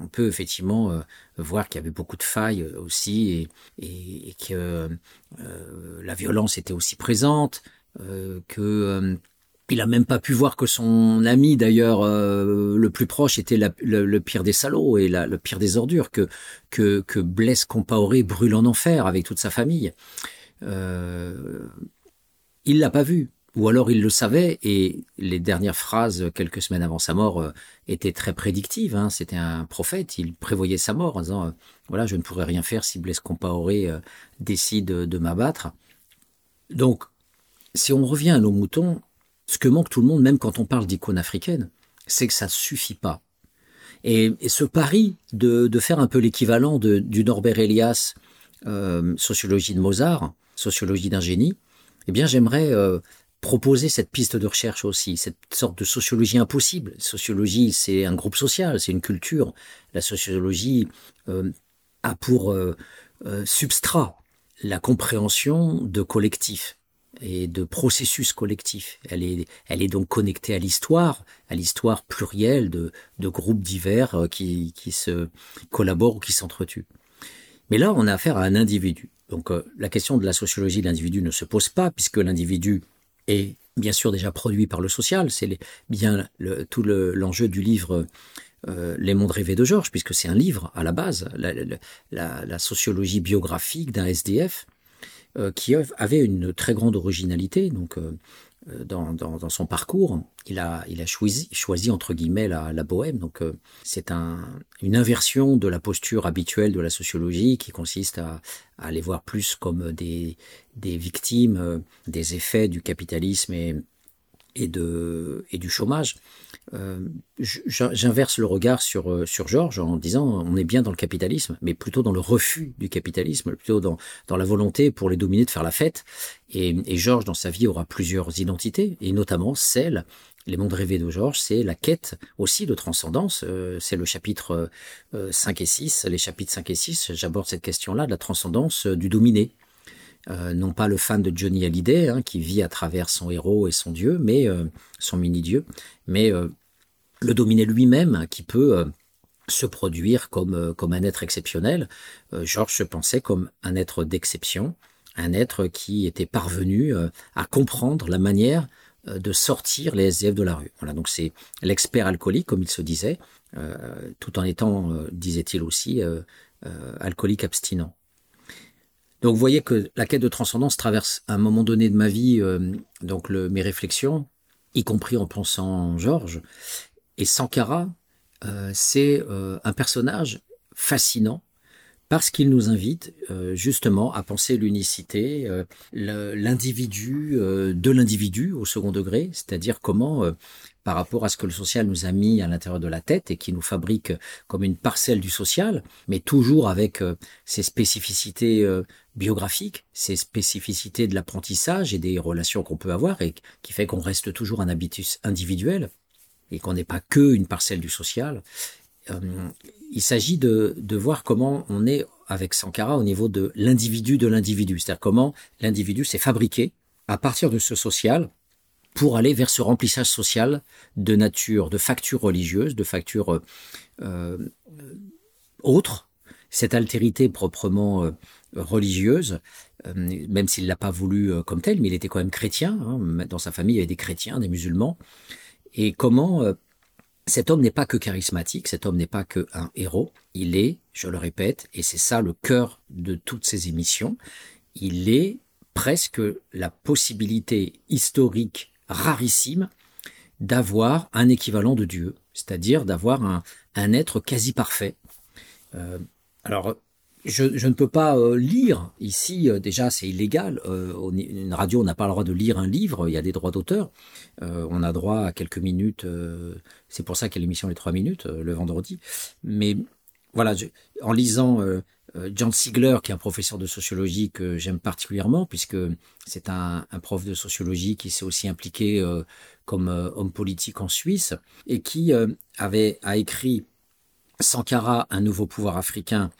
on, peut effectivement euh, voir qu'il y avait beaucoup de failles aussi, et, et, que euh, la violence était aussi présente, euh, que il a même pas pu voir que son ami d'ailleurs le plus proche était le, pire des salauds et le pire des ordures que que, Blaise Compaoré brûle en enfer avec toute sa famille. Euh, il l'a pas vu ou alors il le savait et les dernières phrases quelques semaines avant sa mort euh, étaient très prédictives. Hein. C'était un prophète, il prévoyait sa mort en disant euh, voilà je ne pourrais rien faire si Blaise Compaoré euh, décide de m'abattre. Donc si on revient à nos moutons, ce que manque tout le monde, même quand on parle d'icône africaine, c'est que ça suffit pas. Et, ce pari de, de, faire un peu l'équivalent du Norbert Elias, sociologie de Mozart, sociologie d'un génie, eh bien j'aimerais proposer cette piste de recherche aussi, cette sorte de sociologie impossible. Sociologie, c'est un groupe social, c'est une culture. La sociologie euh, a pour euh, euh, substrat la compréhension de collectifs et de processus collectifs. Elle est, elle est donc connectée à l'histoire, à l'histoire plurielle de, groupes divers qui, qui se collaborent ou qui s'entretuent. Mais là, on a affaire à un individu. Donc la question de la sociologie de l'individu ne se pose pas, puisque l'individu est bien sûr déjà produit par le social. C'est bien tout l'enjeu du livre euh, Les mondes rêvés de Georges, puisque c'est un livre à la base, la sociologie biographique d'un SDF, euh, qui avait une très grande originalité. Donc, euh, euh, dans, dans, dans, son parcours, il a, il a choisi, choisi entre guillemets la, la bohème. Donc euh, c'est un, une inversion de la posture habituelle de la sociologie qui consiste à, à les voir plus comme des, des victimes euh, des effets du capitalisme et, et, de, et du chômage. Euh, J'inverse le regard sur, euh, sur Georges en disant on est bien dans le capitalisme, mais plutôt dans le refus du capitalisme, plutôt dans, dans la volonté pour les dominer de faire la fête. Et, et Georges, dans sa vie, aura plusieurs identités, et notamment celle les mondes rêvés de Georges, c'est la quête aussi de transcendance. Euh, c'est le chapitre 5 et 6. Les chapitres 5 et 6, j'aborde cette question-là de la transcendance du dominé. Euh, non pas le fan de Johnny Hallyday hein, qui vit à travers son héros et son dieu, mais euh, son mini-dieu, mais euh, le dominer lui-même qui peut se produire comme, comme un être exceptionnel. Georges se pensait comme un être d'exception, un être qui était parvenu à comprendre la manière de sortir les SDF de la rue. Voilà, donc c'est l'expert alcoolique, comme il se disait, tout en étant, disait-il aussi, alcoolique abstinent. Donc vous voyez que la quête de transcendance traverse à un moment donné de ma vie euh, donc mes réflexions, y compris en pensant Georges. Et Sankara, euh, c'est euh, un personnage fascinant parce qu'il nous invite justement à penser l'unicité, l'individu de l'individu au second degré, c'est-à-dire comment, par rapport à ce que le social nous a mis à l'intérieur de la tête et qui nous fabrique comme une parcelle du social, mais toujours avec ses spécificités biographiques, ses spécificités de l'apprentissage et des relations qu'on peut avoir et qui fait qu'on reste toujours un habitus individuel et qu'on n'est pas que une parcelle du social. Euh, il s'agit de, de voir comment on est avec Sankara au niveau de l'individu de l'individu, c'est-à-dire comment l'individu s'est fabriqué à partir de ce social pour aller vers ce remplissage social de nature, de factures religieuses, de factures euh, autres, cette altérité proprement euh, religieuse, euh, même s'il l'a pas voulu euh, comme tel, mais il était quand même chrétien. Hein, dans sa famille, il y avait des chrétiens, des musulmans. Et comment cet homme n'est pas que charismatique, cet homme n'est pas que un héros, il est, je le répète, et c'est ça le cœur de toutes ces émissions, il est presque la possibilité historique rarissime d'avoir un équivalent de Dieu, c'est-à-dire d'avoir un, un, être quasi parfait. Euh, alors, je, ne peux pas euh, lire ici, euh, déjà c'est illégal, une radio n'a pas le droit de lire un livre, il y a des droits d'auteur, on a droit à quelques minutes, c'est pour ça qu'il y l'émission les trois minutes le vendredi, mais voilà, je, en lisant John Sigler, qui est un professeur de sociologie que j'aime particulièrement, puisque c'est un, un, prof de sociologie qui s'est aussi impliqué comme homme politique en Suisse, et qui avait a écrit Sankara, un nouveau pouvoir africain,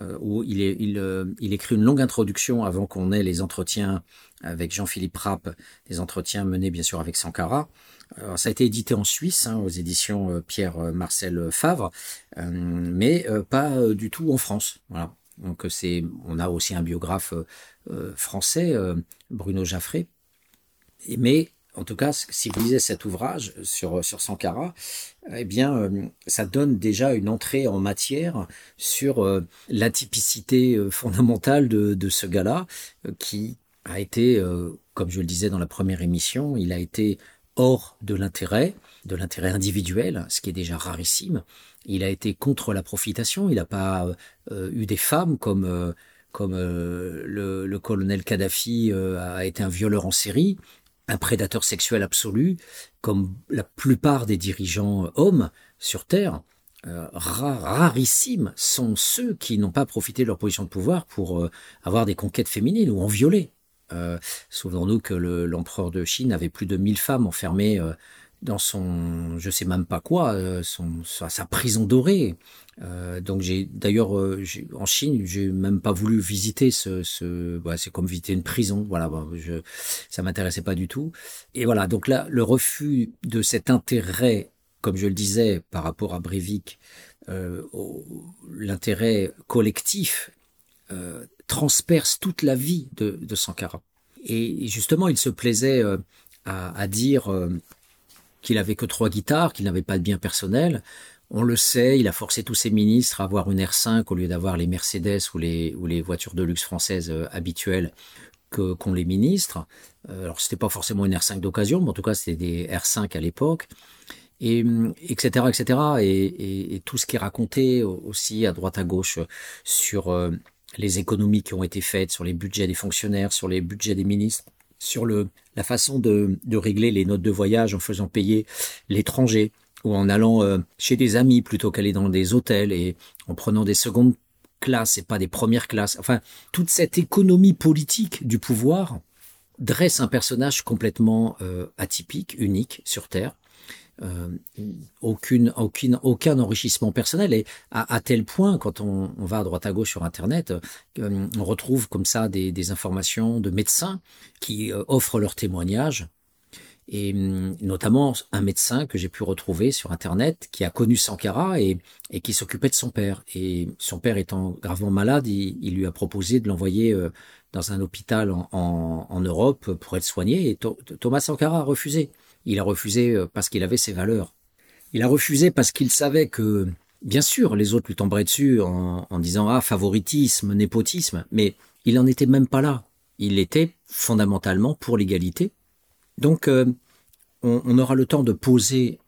euh, où euh, il, écrit une longue introduction avant qu'on ait les entretiens avec Jean-Philippe Rapp, des entretiens menés bien sûr avec Sankara. Ça a été édité en Suisse, hein, aux éditions euh, Pierre-Marcel Favre, mais pas du tout en France. Voilà. Donc c'est, on a aussi un biographe français, Bruno Jaffré, mais en tout cas, si vous lisez cet ouvrage sur, Sankara, eh bien, euh, ça donne déjà une entrée en matière sur euh, l'atypicité euh, fondamentale de, ce gars-là, qui a été, comme je le disais dans la première émission, il a été hors de l'intérêt, de l'intérêt individuel, ce qui est déjà rarissime. Il a été contre la profitation, il n'a pas eu des femmes comme comme le, colonel Kadhafi a été un violeur en série un prédateur sexuel absolu, comme la plupart des dirigeants hommes sur Terre, euh, rarissimes sont ceux qui n'ont pas profité de leur position de pouvoir pour euh, avoir des conquêtes féminines ou en violer. Euh, Souvenons-nous que l'empereur de Chine avait plus de 1000 femmes enfermées euh, dans son, je sais même pas quoi, euh, son, sa, prison dorée. Euh, donc j'ai d'ailleurs euh, en Chine, j'ai même pas voulu visiter ce, ce bah, c'est comme visiter une prison. Voilà, bah, je, ça m'intéressait pas du tout. Et voilà, donc là, le refus de cet intérêt, comme je le disais, par rapport à Breivik, l'intérêt collectif transperce toute la vie de, de Sankara. Et justement, il se plaisait à dire qu'il avait que trois guitares, qu'il n'avait pas de bien personnel. On le sait, il a forcé tous ses ministres à avoir une R5 au lieu d'avoir les Mercedes ou les, voitures de luxe françaises euh, habituelles qu'ont les ministres. Euh, alors c'était pas forcément une R5 d'occasion, mais en tout cas c'était des R5 à l'époque. Et etc etc et, et, et, tout ce qui est raconté aussi à droite à gauche sur euh, les économies qui ont été faites, sur les budgets des fonctionnaires, sur les budgets des ministres, sur le, la façon de, de régler les notes de voyage en faisant payer l'étranger ou en allant euh, chez des amis plutôt qu'aller dans des hôtels et en prenant des secondes classes et pas des premières classes. Enfin, toute cette économie politique du pouvoir dresse un personnage complètement euh, atypique, unique sur Terre, euh, aucun enrichissement personnel. Et à, tel point, quand on, va à droite à gauche sur Internet, euh, on retrouve comme ça des, informations de médecins qui euh, offrent leurs témoignages. Et hum, notamment un médecin que j'ai pu retrouver sur Internet qui a connu Sankara et, qui s'occupait de son père. Et son père étant gravement malade, il, lui a proposé de l'envoyer dans un hôpital en, en, en, Europe pour être soigné. Et Thomas Sankara a refusé. Il a refusé euh, parce qu'il avait ses valeurs. Il a refusé parce qu'il savait que, bien sûr, les autres lui tomberaient dessus en, disant ah favoritisme, népotisme, mais Il n'en était même pas là. Il était fondamentalement pour l'égalité. Donc, euh, on, aura le temps de poser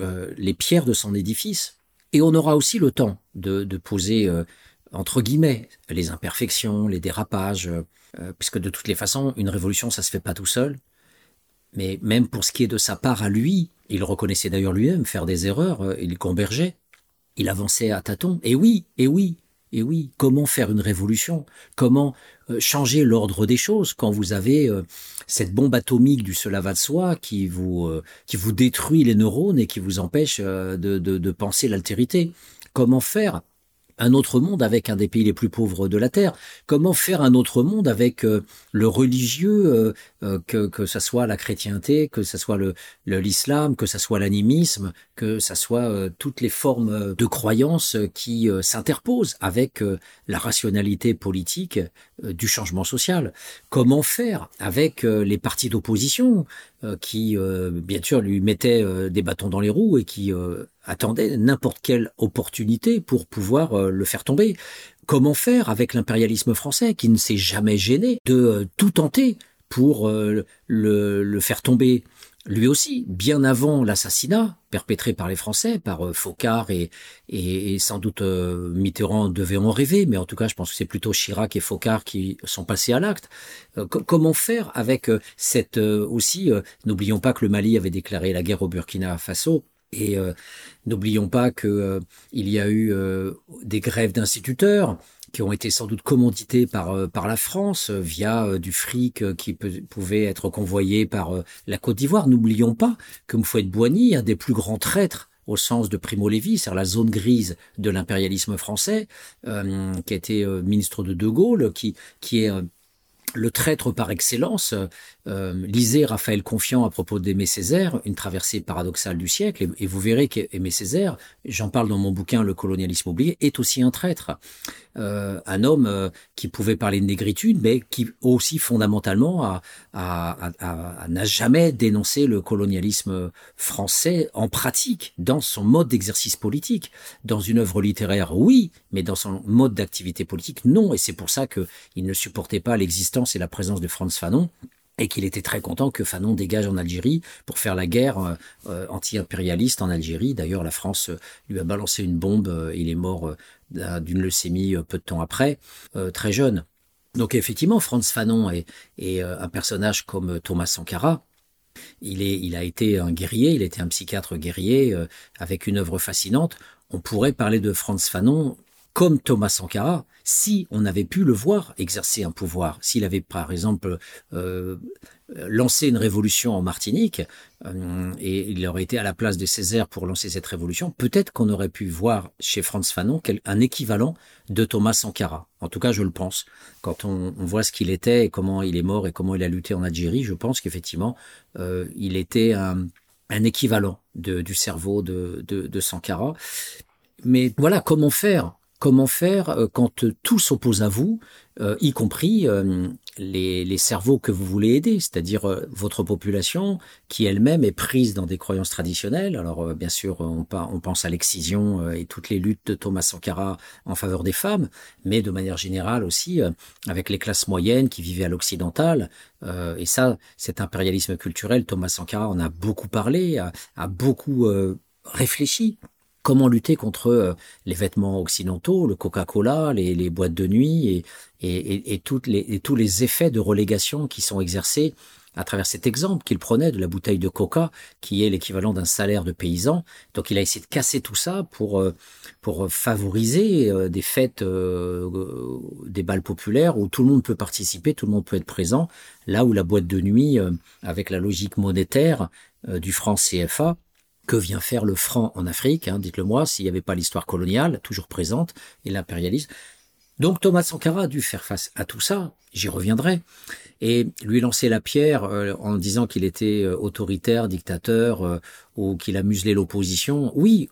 euh, les pierres de son édifice, et on aura aussi le temps de, poser, entre guillemets, les imperfections, les dérapages, puisque de toutes les façons, une révolution, ça se fait pas tout seul. Mais même pour ce qui est de sa part à lui, il reconnaissait d'ailleurs lui-même faire des erreurs, il convergeait, il avançait à tâtons. Et oui, et oui, et oui, comment faire une révolution? Comment euh, changer l'ordre des choses quand vous avez euh, cette bombe atomique du cela va de soi qui vous, euh, qui vous détruit les neurones et qui vous empêche de, de, de penser l'altérité? Comment faire? Un autre monde avec un des pays les plus pauvres de la Terre. Comment faire un autre monde avec euh, le religieux, euh, euh, que, que ça soit la chrétienté, que ça soit l'islam, que ça soit l'animisme, que ça soit toutes les formes de croyances qui s'interposent avec la rationalité politique du changement social. Comment faire avec les partis d'opposition qui, bien sûr, lui mettaient des bâtons dans les roues et qui attendait n'importe quelle opportunité pour pouvoir euh, le faire tomber. Comment faire avec l'impérialisme français qui ne s'est jamais gêné de euh, tout tenter pour euh, le, faire tomber? Lui aussi, bien avant l'assassinat perpétré par les Français, par Focard et, sans doute Mitterrand devait en rêver, mais en tout cas je pense que c'est plutôt Chirac et Focard qui sont passés à l'acte. comment faire avec cette aussi, n'oublions pas que le Mali avait déclaré la guerre au Burkina Faso, et euh, n'oublions pas qu'il euh, y a eu euh, des grèves d'instituteurs qui ont été sans doute commandités par, par la France via du fric qui pouvait être convoyé par la Côte d'Ivoire. N'oublions pas que Moufouet Boigny, un des plus grands traîtres au sens de Primo Levi, c'est-à-dire la zone grise de l'impérialisme français, qui a été ministre de De Gaulle, qui, qui est le traître par excellence, euh, lisez Raphaël Confiant à propos d'Aimé Césaire, une traversée paradoxale du siècle, et, vous verrez qu'Aimé Césaire, j'en parle dans mon bouquin Le colonialisme oublié, est aussi un traître. Euh, un homme euh, qui pouvait parler de négritude, mais qui aussi fondamentalement n'a jamais dénoncé le colonialisme français en pratique, dans son mode d'exercice politique. Dans une œuvre littéraire, oui, mais dans son mode d'activité politique, non. Et c'est pour ça qu'il ne supportait pas l'existence et la présence de Franz Fanon et qu'il était très content que Fanon dégage en Algérie pour faire la guerre euh, euh, anti-impérialiste en Algérie. D'ailleurs, la France euh, lui a balancé une bombe, il est mort d'une leucémie peu de temps après, très jeune. Donc effectivement, Franz Fanon est, un personnage comme Thomas Sankara. Il, a été un guerrier, il était un psychiatre guerrier avec une œuvre fascinante. On pourrait parler de Franz Fanon comme Thomas Sankara, si on avait pu le voir exercer un pouvoir, s'il avait par exemple euh, lancé une révolution en Martinique euh, et il aurait été à la place de Césaire pour lancer cette révolution, peut-être qu'on aurait pu voir chez Franz Fanon un équivalent de Thomas Sankara. En tout cas, je le pense. Quand on, voit ce qu'il était et comment il est mort et comment il a lutté en Algérie, je pense qu'effectivement, euh, il était un, équivalent du cerveau de, de Sankara. Mais voilà, comment faire Comment faire euh, quand tout s'oppose à vous, euh, y compris euh, les, cerveaux que vous voulez aider, c'est-à-dire votre population qui elle-même est prise dans des croyances traditionnelles. Alors bien sûr, on, on pense à l'excision et toutes les luttes de Thomas Sankara en faveur des femmes, mais de manière générale aussi avec les classes moyennes qui vivaient à l'occidental. et ça, cet impérialisme culturel, Thomas Sankara en a beaucoup parlé, a beaucoup réfléchi comment lutter contre euh, les vêtements occidentaux, le Coca-Cola, les, boîtes de nuit et, toutes les, tous les effets de relégation qui sont exercés à travers cet exemple qu'il prenait de la bouteille de coca, qui est l'équivalent d'un salaire de paysan. Donc il a essayé de casser tout ça pour, euh, pour favoriser euh, des fêtes, des balles populaires où tout le monde peut participer, tout le monde peut être présent, là où la boîte de nuit, avec la logique monétaire du franc CFA, que vient faire le franc en Afrique hein, Dites-le moi, s'il n'y avait pas l'histoire coloniale, toujours présente, et l'impérialisme. Donc Thomas Sankara a dû faire face à tout ça, j'y reviendrai, et lui lancer la pierre euh, en disant qu'il était euh, autoritaire, dictateur, euh, ou qu'il a muselé l'opposition. Oui,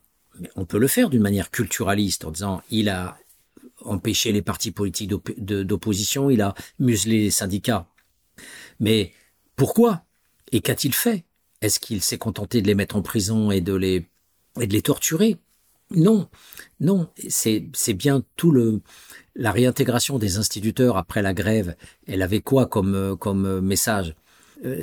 on peut le faire d'une manière culturaliste, en disant il a empêché les partis politiques d'opposition, il a muselé les syndicats. Mais pourquoi? Et qu'a-t-il fait? Est-ce qu'il s'est contenté de les mettre en prison et de les, et de les torturer? Non, non, c'est bien tout le la réintégration des instituteurs après la grève. Elle avait quoi comme comme message? Euh,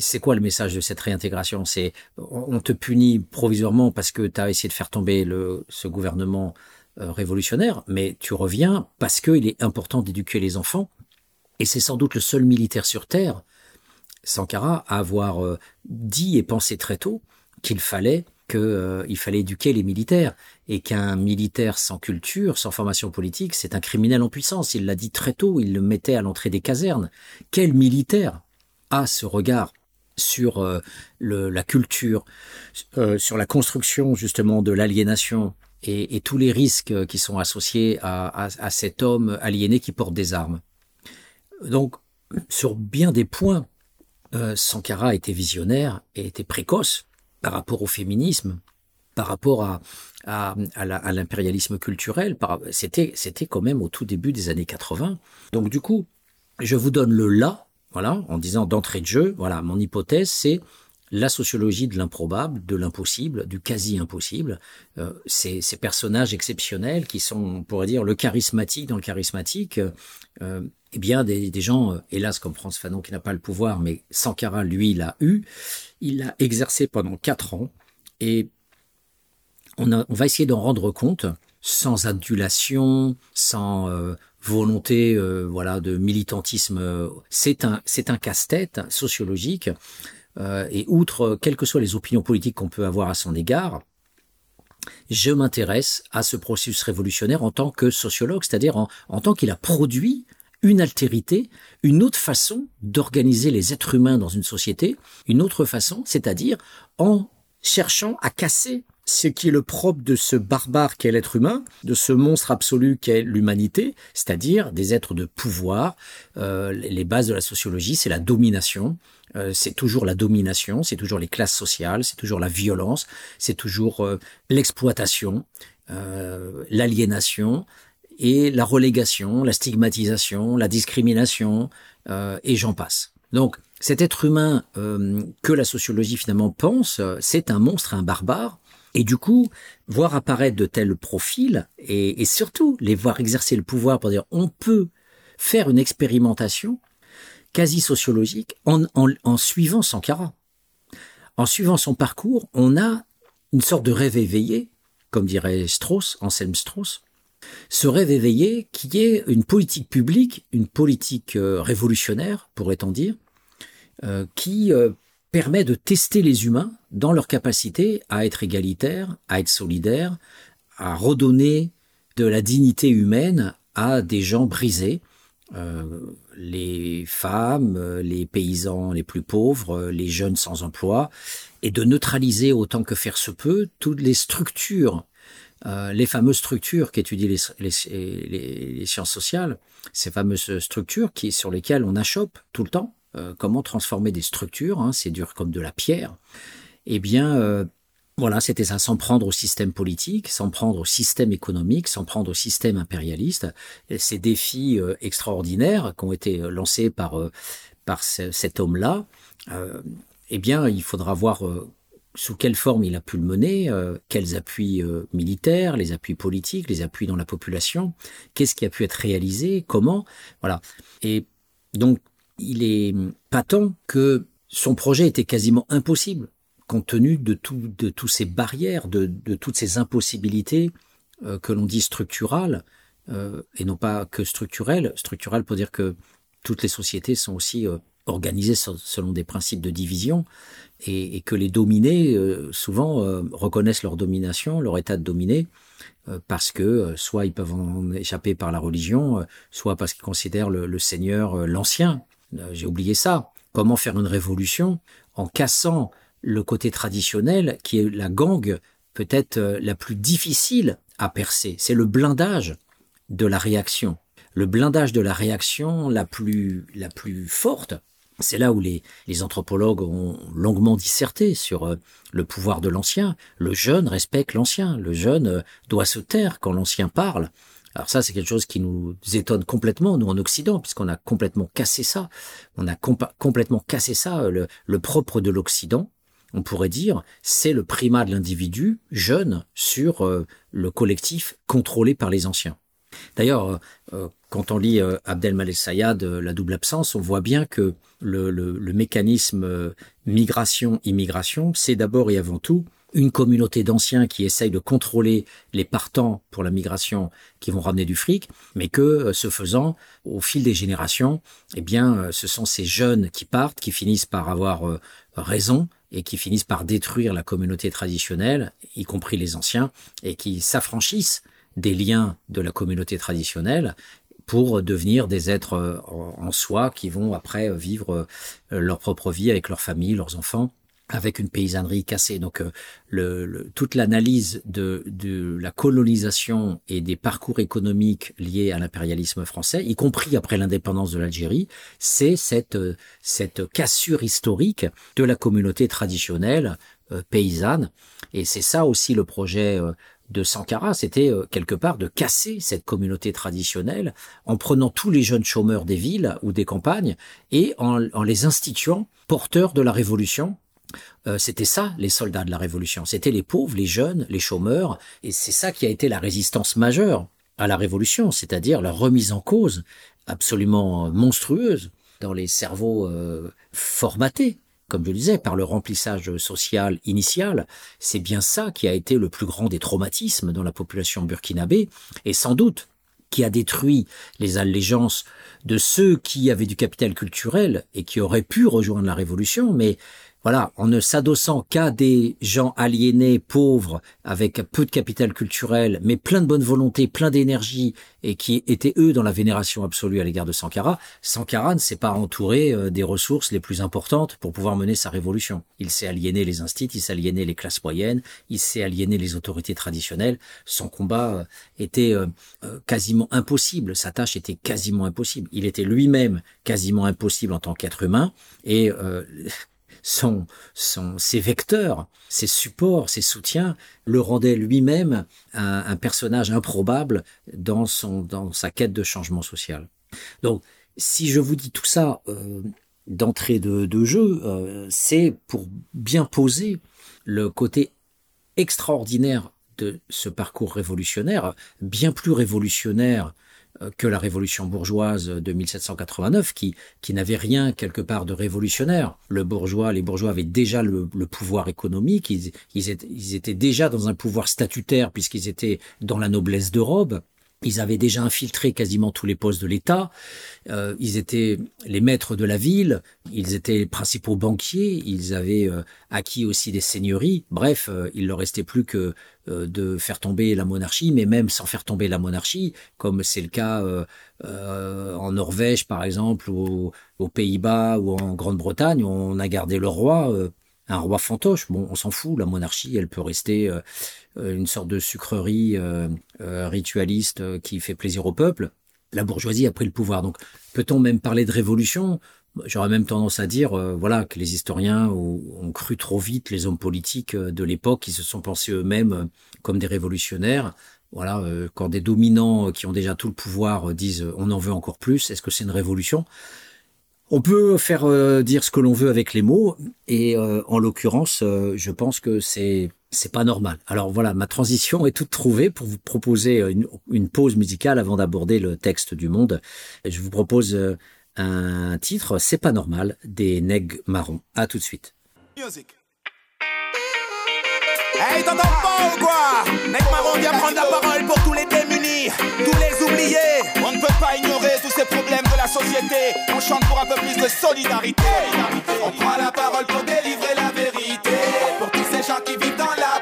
c'est quoi le message de cette réintégration? C'est on te punit provisoirement parce que tu as essayé de faire tomber le, ce gouvernement euh, révolutionnaire, mais tu reviens parce qu'il est important d'éduquer les enfants. Et c'est sans doute le seul militaire sur Terre, Sankara, à avoir euh, dit et pensé très tôt qu'il fallait qu'il il fallait éduquer les militaires et qu'un militaire sans culture, sans formation politique, c'est un criminel en puissance. Il l'a dit très tôt, il le mettait à l'entrée des casernes. Quel militaire a ce regard sur euh, la culture, euh, sur la construction justement de l'aliénation et, tous les risques qui sont associés à, cet homme aliéné qui porte des armes? Donc, sur bien des points, euh, Sankara était visionnaire et était précoce par rapport au féminisme, par rapport à, à, à l'impérialisme culturel. C'était, c'était quand même au tout début des années 80. Donc du coup, je vous donne le là voilà, en disant d'entrée de jeu, voilà, mon hypothèse, c'est la sociologie de l'improbable, de l'impossible, du quasi-impossible. Euh, ces, personnages exceptionnels qui sont, on pourrait dire, le charismatique dans le charismatique, euh, eh bien, des, gens, euh, hélas, comme France Fanon qui n'a pas le pouvoir, mais Sankara, lui, l'a eu. Il l'a exercé pendant quatre ans et on, va essayer d'en rendre compte sans adulation, sans euh, volonté euh, voilà de militantisme. C'est un casse-tête sociologique euh, et outre quelles que soient les opinions politiques qu'on peut avoir à son égard, je m'intéresse à ce processus révolutionnaire en tant que sociologue, c'est-à-dire en, en tant qu'il a produit une altérité, une autre façon d'organiser les êtres humains dans une société, une autre façon, c'est-à-dire en cherchant à casser ce qui est le propre de ce barbare qu'est l'être humain, de ce monstre absolu qu'est l'humanité, c'est-à-dire des êtres de pouvoir. Euh, les bases de la sociologie, c'est la domination, euh, c'est toujours la domination, c'est toujours les classes sociales, c'est toujours la violence, c'est toujours euh, l'exploitation, euh, l'aliénation et la relégation, la stigmatisation, la discrimination, euh, et j'en passe. Donc, cet être humain que la sociologie finalement pense, c'est un monstre, un barbare, et du coup, voir apparaître de tels profils et, surtout les voir exercer le pouvoir pour dire on peut faire une expérimentation quasi sociologique en suivant Sankara. En suivant son parcours, on a une sorte de rêve éveillé, comme dirait Strauss, Anselm Strauss, ce rêve éveillé qui est une politique publique, une politique euh, révolutionnaire, pourrait-on dire, euh, qui euh, permet de tester les humains dans leur capacité à être égalitaires, à être solidaires, à redonner de la dignité humaine à des gens brisés, euh, les femmes, les paysans les plus pauvres, les jeunes sans emploi, et de neutraliser autant que faire se peut toutes les structures, euh, les fameuses structures qu'étudient les, les, sciences sociales, ces fameuses structures qui, sur lesquelles on achoppe tout le temps, euh, comment transformer des structures, hein, c'est dur comme de la pierre, eh bien, euh, voilà, c'était ça, s'en prendre au système politique, s'en prendre au système économique, s'en prendre au système impérialiste. Ces défis euh, extraordinaires qui ont été lancés par, par ce, cet homme-là, eh bien, il faudra voir sous quelle forme il a pu le mener, quels appuis militaires, les appuis politiques, les appuis dans la population, qu'est-ce qui a pu être réalisé, comment, voilà. Et donc il est patent que son projet était quasiment impossible compte tenu de, tout, de toutes ces barrières, de, toutes ces impossibilités euh, que l'on dit structurales, euh, et non pas que structurelles. Structurales pour dire que toutes les sociétés sont aussi euh, organisées selon des principes de division, et, que les dominés, souvent, reconnaissent leur domination, leur état de dominé, parce que soit ils peuvent en échapper par la religion, soit parce qu'ils considèrent le, Seigneur l'ancien, j'ai oublié ça. Comment faire une révolution en cassant le côté traditionnel qui est la gangue peut-être euh, la plus difficile à percer. C'est le blindage de la réaction. Le blindage de la réaction la plus, la plus forte, c'est là où les, les, anthropologues ont longuement disserté sur euh, le pouvoir de l'ancien. Le jeune respecte l'ancien. Le jeune doit se taire quand l'ancien parle. Alors ça, c'est quelque chose qui nous étonne complètement, nous en Occident, puisqu'on a complètement cassé ça. On a complètement cassé ça, le, le propre de l'Occident, on pourrait dire, c'est le primat de l'individu jeune sur euh, le collectif contrôlé par les anciens. D'ailleurs, euh, euh, quand on lit Abdel Sayad, La double absence, on voit bien que le mécanisme migration-immigration, c'est d'abord et avant tout une communauté d'anciens qui essayent de contrôler les partants pour la migration qui vont ramener du fric, mais que, euh, ce faisant, au fil des générations, eh bien, euh, ce sont ces jeunes qui partent, qui finissent par avoir euh, raison et qui finissent par détruire la communauté traditionnelle, y compris les anciens, et qui s'affranchissent des liens de la communauté traditionnelle pour devenir des êtres en soi qui vont après vivre leur propre vie avec leur famille, leurs enfants avec une paysannerie cassée. Donc euh, le, toute l'analyse de, de, la colonisation et des parcours économiques liés à l'impérialisme français, y compris après l'indépendance de l'Algérie, c'est cette, euh, cette cassure historique de la communauté traditionnelle euh, paysanne. Et c'est ça aussi le projet de Sankara, c'était quelque part de casser cette communauté traditionnelle en prenant tous les jeunes chômeurs des villes ou des campagnes et en, en les instituant porteurs de la révolution euh, c'était ça, les soldats de la Révolution. C'était les pauvres, les jeunes, les chômeurs, et c'est ça qui a été la résistance majeure à la Révolution, c'est-à-dire la remise en cause absolument monstrueuse dans les cerveaux euh, formatés, comme je le disais, par le remplissage social initial. C'est bien ça qui a été le plus grand des traumatismes dans la population burkinabé, et sans doute qui a détruit les allégeances de ceux qui avaient du capital culturel et qui auraient pu rejoindre la Révolution, mais voilà, en ne s'adossant qu'à des gens aliénés, pauvres, avec peu de capital culturel, mais plein de bonne volonté, plein d'énergie, et qui étaient eux dans la vénération absolue à l'égard de Sankara, Sankara ne s'est pas entouré euh, des ressources les plus importantes pour pouvoir mener sa révolution. Il s'est aliéné les instituts, il s'est aliéné les classes moyennes, il s'est aliéné les autorités traditionnelles. Son combat euh, était euh, quasiment impossible, sa tâche était quasiment impossible. Il était lui-même quasiment impossible en tant qu'être humain, et son, son, ses vecteurs, ses supports, ses soutiens, le rendaient lui-même un, personnage improbable dans, son, dans sa quête de changement social. Donc, si je vous dis tout ça euh, d'entrée de, jeu, euh, c'est pour bien poser le côté extraordinaire de ce parcours révolutionnaire, bien plus révolutionnaire que la révolution bourgeoise de 1789, qui, qui n'avait rien quelque part de révolutionnaire. Le bourgeois, les bourgeois avaient déjà le, pouvoir économique, ils, ils, étaient, ils, étaient, déjà dans un pouvoir statutaire puisqu'ils étaient dans la noblesse de robe. Ils avaient déjà infiltré quasiment tous les postes de l'État. Euh, ils étaient les maîtres de la ville. Ils étaient les principaux banquiers. Ils avaient euh, acquis aussi des seigneuries. Bref, euh, il leur restait plus que euh, de faire tomber la monarchie, mais même sans faire tomber la monarchie, comme c'est le cas en Norvège par exemple, ou aux Pays-Bas ou en Grande-Bretagne, on a gardé le roi un roi fantoche. Bon, on s'en fout, la monarchie, elle peut rester une sorte de sucrerie euh, ritualiste qui fait plaisir au peuple. La bourgeoisie a pris le pouvoir. Donc, peut-on même parler de révolution? J'aurais même tendance à dire, voilà, que les historiens ont, cru trop vite les hommes politiques de l'époque, qui se sont pensés eux-mêmes comme des révolutionnaires. Voilà, quand des dominants qui ont déjà tout le pouvoir disent, on en veut encore plus, est-ce que c'est une révolution? On peut faire euh, dire ce que l'on veut avec les mots, et euh, en l'occurrence, euh, je pense que c'est c'est pas normal. Alors voilà, ma transition est toute trouvée pour vous proposer une, pause musicale avant d'aborder le texte du monde. Je vous propose un titre, c'est pas normal, des Neg Marrons. À tout de suite. Hey, t'entends pas ou quoi? Neg Marron vient prendre la parole pour tous les démunis, tous les oubliés. On ne peut pas ignorer tous ces problèmes de la société. On chante pour un peu plus de solidarité. On prend la parole pour délivrer Pour tous ces gens qui vivent dans la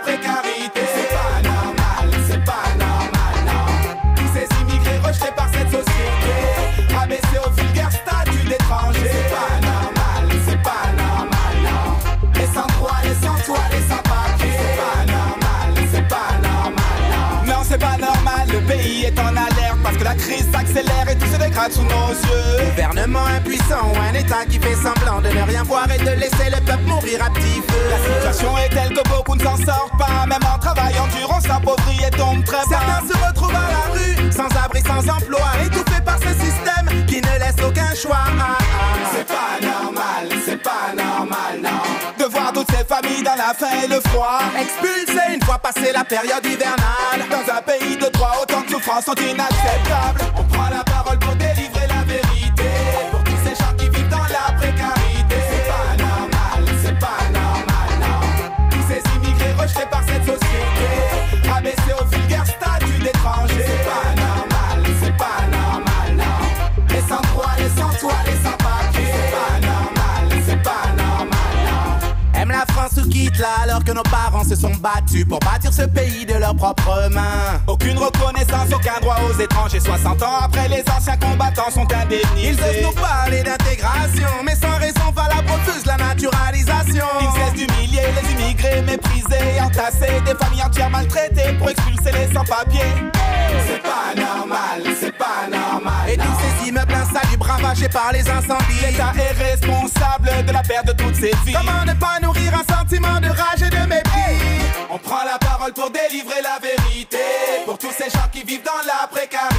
crise s'accélère et tout se dégrade sous nos yeux. Gouvernement impuissant ou un État qui fait semblant de ne rien voir et de laisser le peuple mourir à petit feu. La situation est telle que beaucoup ne s'en sortent pas, même en travaillant dur, on s'appauvrit et tombe très bas. Certains se retrouvent à la rue, sans abri, sans emploi, étouffés par ce système qui ne laisse aucun choix. C'est pas normal, c'est pas normal, non. Voir toutes ces mis dans la faim et le froid. Expulsés une fois passé la période hivernale. Dans un pays de droit, autant de souffrances sont inacceptables. On prend la parole pour délivrer Alors que nos parents se sont battus pour bâtir ce pays de leurs propres mains. Aucune reconnaissance, aucun droit aux étrangers. 60 ans après, les anciens combattants sont indemnisés. Ils osent nous parler d'intégration, mais sans raison valable refusent la naturalisation. Ils cessent d'humilier les immigrés entassés, des familles entières maltraitées pour expulser les sans-papiers. C'est pas normal, c'est pas normal. Et tous ces immeubles insalubres ravagés par les incendies. L'État est responsable de la perte de toutes ces vies. Comment ne pas nourrir un sentiment de rage et de mépris? On prend la parole pour délivrer la vérité. Pour tous ces gens qui vivent dans la précarité.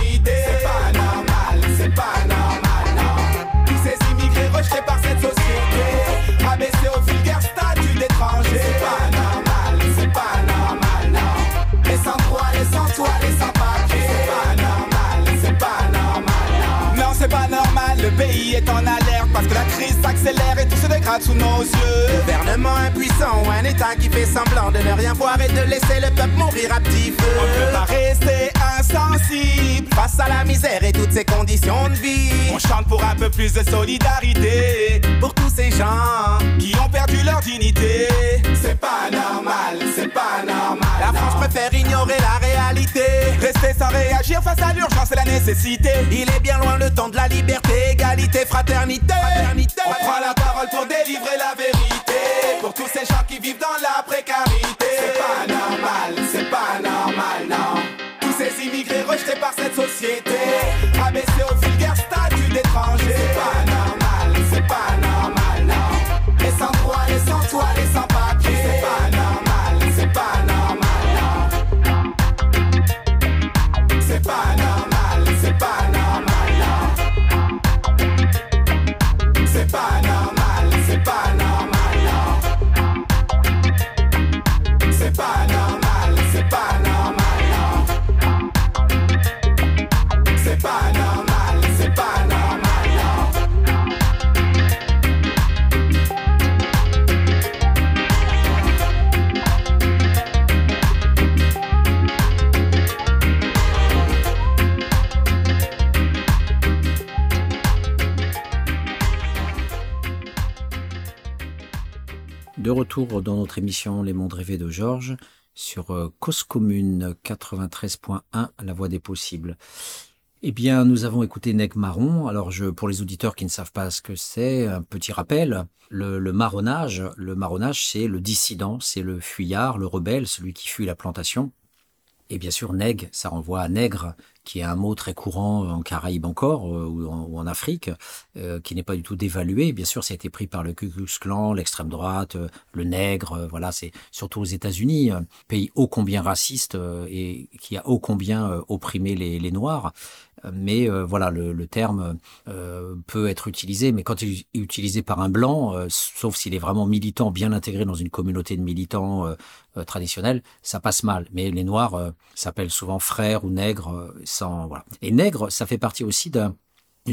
Pays est en alerte parce que la crise s'accélère et tout se dégrade sous nos yeux. Gouvernement impuissant ou un État qui fait semblant de ne rien voir et de laisser le peuple mourir à petit feu. On ne peut pas rester face à la misère et toutes ces conditions de vie. On chante pour un peu plus de solidarité pour tous ces gens qui ont perdu leur dignité. C'est pas normal, c'est pas normal. La France préfère ignorer la réalité. Rester sans réagir face à l'urgence et la nécessité. Il est bien loin le temps de la liberté, égalité, fraternité. fraternité. On prend la parole pour délivrer la vérité. Pour tous ces gens qui vivent dans la notre émission Les Mondes Rêvés de Georges sur euh, Cause Commune 93.1, La Voix des Possibles. Eh bien, nous avons écouté Neg Marron. Alors, pour les auditeurs qui ne savent pas ce que c'est, un petit rappel. Le, le marronnage, le marronnage, c'est le dissident, c'est le fuyard, le rebelle, celui qui fuit la plantation. Et bien sûr, nègre, ça renvoie à nègre, qui est un mot très courant en Caraïbes encore, euh, ou, en, Afrique, euh, qui n'est pas du tout dévalué. Bien sûr, ça a été pris par le Ku Klux Klan, l'extrême droite, euh, le nègre, voilà, c'est surtout aux États-Unis, un pays ô combien raciste et qui a ô combien opprimé les Noirs. Mais euh, voilà, le, le terme euh, peut être utilisé, mais quand il est utilisé par un blanc, euh, sauf s'il est vraiment militant, bien intégré dans une communauté de militants euh, euh, traditionnels, ça passe mal. Mais les Noirs euh, s'appellent souvent frères ou nègres, sans voilà. Et nègre, ça fait partie aussi d'un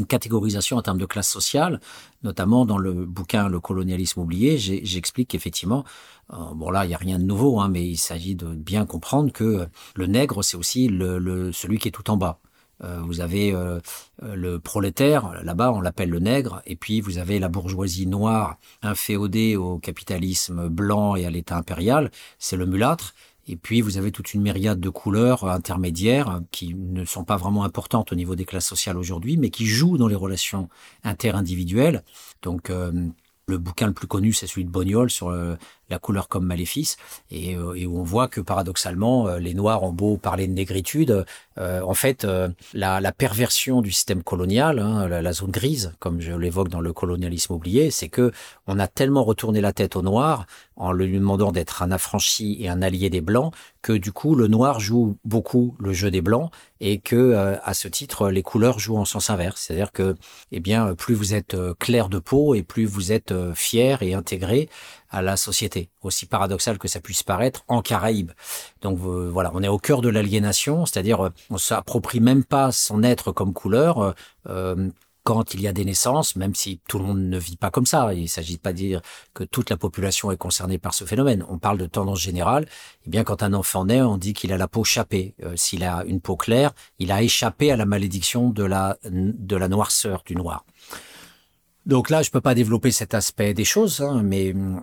catégorisation en termes de classe sociale, notamment dans le bouquin Le colonialisme oublié, j'explique qu'effectivement, bon là, il n'y a rien de nouveau, hein, mais il s'agit de bien comprendre que le nègre, c'est aussi le, le- celui qui est tout en bas. Euh, vous avez euh, euh, le prolétaire, là-bas on l'appelle le nègre, et puis vous avez la bourgeoisie noire inféodée au capitalisme blanc et à l'État impérial, c'est le mulâtre. Et puis vous avez toute une myriade de couleurs intermédiaires qui ne sont pas vraiment importantes au niveau des classes sociales aujourd'hui, mais qui jouent dans les relations interindividuelles. Donc euh, le bouquin le plus connu, c'est celui de Bognol sur euh, la couleur comme maléfice, et, euh, et où on voit que paradoxalement, euh, les Noirs ont beau parler de négritude, euh, en fait, euh, la, la perversion du système colonial, hein, la, la zone grise, comme je l'évoque dans le colonialisme oublié, c'est que on a tellement retourné la tête au Noir en lui demandant d'être un affranchi et un allié des Blancs que du coup le Noir joue beaucoup le jeu des Blancs et que euh, à ce titre les couleurs jouent en sens inverse, c'est-à-dire que eh bien plus vous êtes euh, clair de peau et plus vous êtes fier et intégré à la société, aussi paradoxal que ça puisse paraître, en Caraïbes. Donc euh, voilà, on est au cœur de l'aliénation, c'est-à-dire euh, on s'approprie même pas son être comme couleur. Euh, quand il y a des naissances, même si tout le monde ne vit pas comme ça. Il ne s'agit pas de dire que toute la population est concernée par ce phénomène. On parle de tendance générale. Eh bien, quand un enfant naît, on dit qu'il a la peau chapée. Euh, s'il a une peau claire, il a échappé à la malédiction de la, de la noirceur, du noir. Donc là, je peux pas développer cet aspect des choses, hein, mais hum,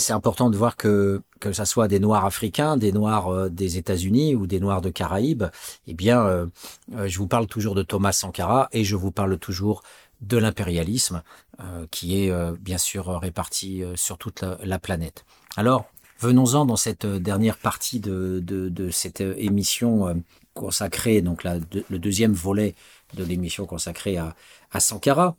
c'est important de voir que que ça soit des Noirs africains, des Noirs euh, des États-Unis ou des Noirs de Caraïbes, eh bien, euh, euh, je vous parle toujours de Thomas Sankara et je vous parle toujours de l'impérialisme qui est bien sûr réparti sur toute la, planète. Alors, venons-en dans cette dernière partie de, de, cette émission consacrée, donc le deuxième volet de l'émission consacrée à, à Sankara.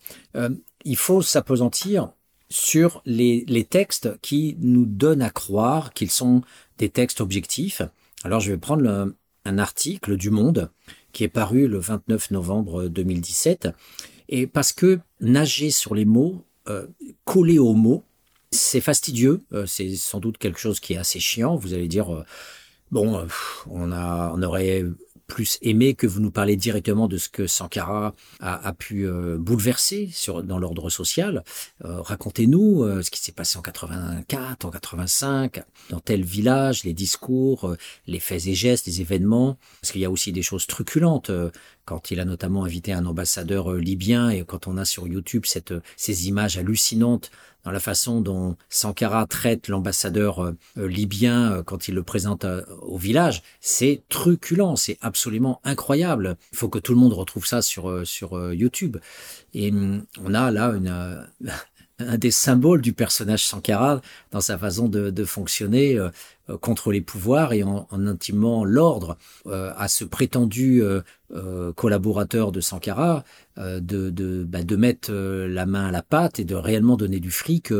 il faut s'apesantir sur les, les, textes qui nous donnent à croire qu'ils sont des textes objectifs. Alors je vais prendre un article du Monde qui est paru le 29 novembre 2017. Et parce que nager sur les mots, euh, coller aux mots, c'est fastidieux, euh, c'est sans doute quelque chose qui est assez chiant. Vous allez dire, euh, bon, on, a, on aurait plus aimé que vous nous parlez directement de ce que Sankara a, pu euh, bouleverser dans l'ordre social. Euh, racontez-nous euh, ce qui s'est passé en 84, en 85, dans tel village, les discours, les faits et gestes, les événements. Parce qu'il y a aussi des choses truculentes quand il a notamment invité un ambassadeur libyen et quand on a sur YouTube ces images hallucinantes dans la façon dont Sankara traite l'ambassadeur euh, libyen euh, quand il le présente euh, au village, c'est truculent, c'est absolument incroyable. Il faut que tout le monde retrouve ça sur sur YouTube. Et hum, on a là [LAUGHS] un des symboles du personnage Sankara dans sa façon de, fonctionner euh, contre les pouvoirs et en, intimant l'ordre euh, à ce prétendu euh, collaborateur de Sankara de, de, bah, mettre la main à la pâte et de réellement donner du fric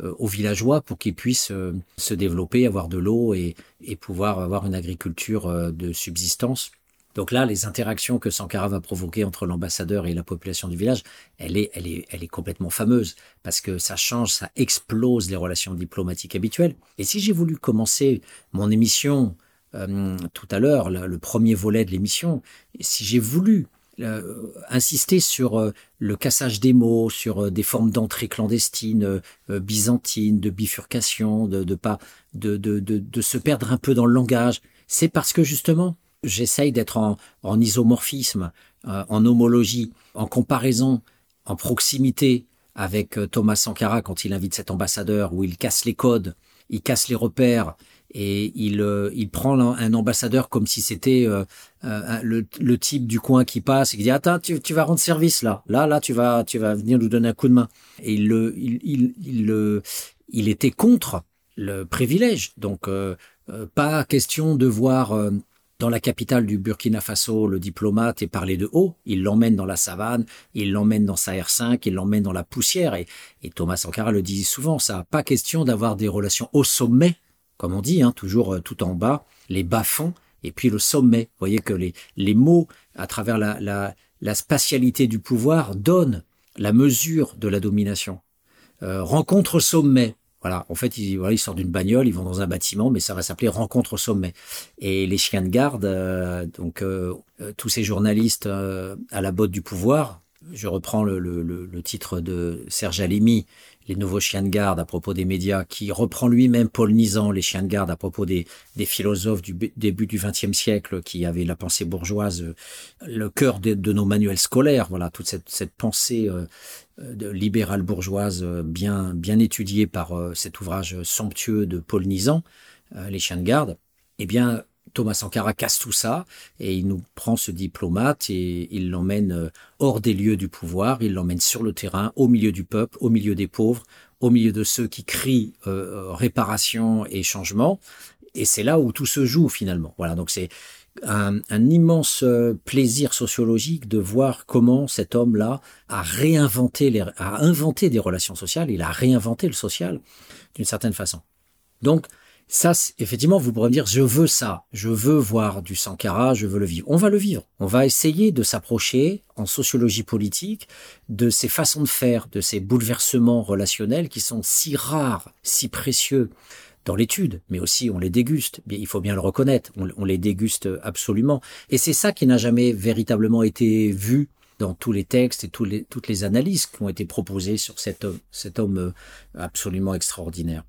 aux villageois pour qu'ils puissent se développer, avoir de l'eau et, et pouvoir avoir une agriculture de subsistance. Donc là, les interactions que Sankara va provoquer entre l'ambassadeur et la population du village, elle est, elle est, elle est complètement fameuse parce que ça change, ça explose les relations diplomatiques habituelles. Et si j'ai voulu commencer mon émission euh, tout à l'heure, le, premier volet de l'émission, si j'ai voulu euh, insister sur euh, le cassage des mots, sur des formes d'entrée clandestine, byzantine, de bifurcation, de, pas, de, se perdre un peu dans le langage, c'est parce que justement j'essaye d'être en, en, isomorphisme, euh, en homologie, en comparaison, en proximité avec euh, Thomas Sankara quand il invite cet ambassadeur où il casse les codes, il casse les repères et il, euh, il prend un ambassadeur comme si c'était le, le, type du coin qui passe et qui dit attends tu, tu, vas rendre service là là là tu vas tu vas venir nous donner un coup de main et il il il il, il était contre le privilège donc pas question de voir dans la capitale du Burkina Faso, le diplomate est parlé de haut. Il l'emmène dans la savane, il l'emmène dans sa R5, il l'emmène dans la poussière. Et, Thomas Sankara le dit souvent, ça pas question d'avoir des relations au sommet, comme on dit, hein, toujours euh, tout en bas, les bas-fonds, et puis le sommet. Vous voyez que les, les mots, à travers la, la, spatialité du pouvoir, donnent la mesure de la domination. Euh, rencontre sommet, voilà, en fait, ils, voilà, ils sortent d'une bagnole, ils vont dans un bâtiment, mais ça va s'appeler rencontre sommet. Et les chiens de garde, euh, donc tous ces journalistes à la botte du pouvoir, je reprends le, le, le, titre de Serge Alimi, les nouveaux chiens de garde à propos des médias, qui reprend lui-même Paul Nizan, les chiens de garde à propos des, philosophes du début du XXe siècle qui avaient la pensée bourgeoise, le cœur de, nos manuels scolaires. Voilà, toute cette, pensée de libérale bourgeoise euh, bien, bien étudiée par euh, cet ouvrage somptueux de Paul Nizan, euh, Les chiens de garde, eh bien, Thomas Sankara casse tout ça et il nous prend ce diplomate et il l'emmène hors des lieux du pouvoir, il l'emmène sur le terrain, au milieu du peuple, au milieu des pauvres, au milieu de ceux qui crient réparation et changement. Et c'est là où tout se joue finalement. Voilà, donc c'est un, immense euh, plaisir sociologique de voir comment cet homme-là a réinventé, les, a inventé des relations sociales, il a réinventé le social d'une certaine façon. Donc, Ça, effectivement, vous pourrez me dire, je veux ça, je veux voir du Sankara, je veux le vivre. On va le vivre. On va essayer de s'approcher en sociologie politique de ces façons de faire, de ces bouleversements relationnels qui sont si rares, si précieux dans l'étude, mais aussi on les déguste. Il faut bien le reconnaître, on, les déguste absolument. Et c'est ça qui n'a jamais véritablement été vu dans tous les textes et toutes les analyses qui ont été proposées sur cet homme, cet homme euh, absolument extraordinaire.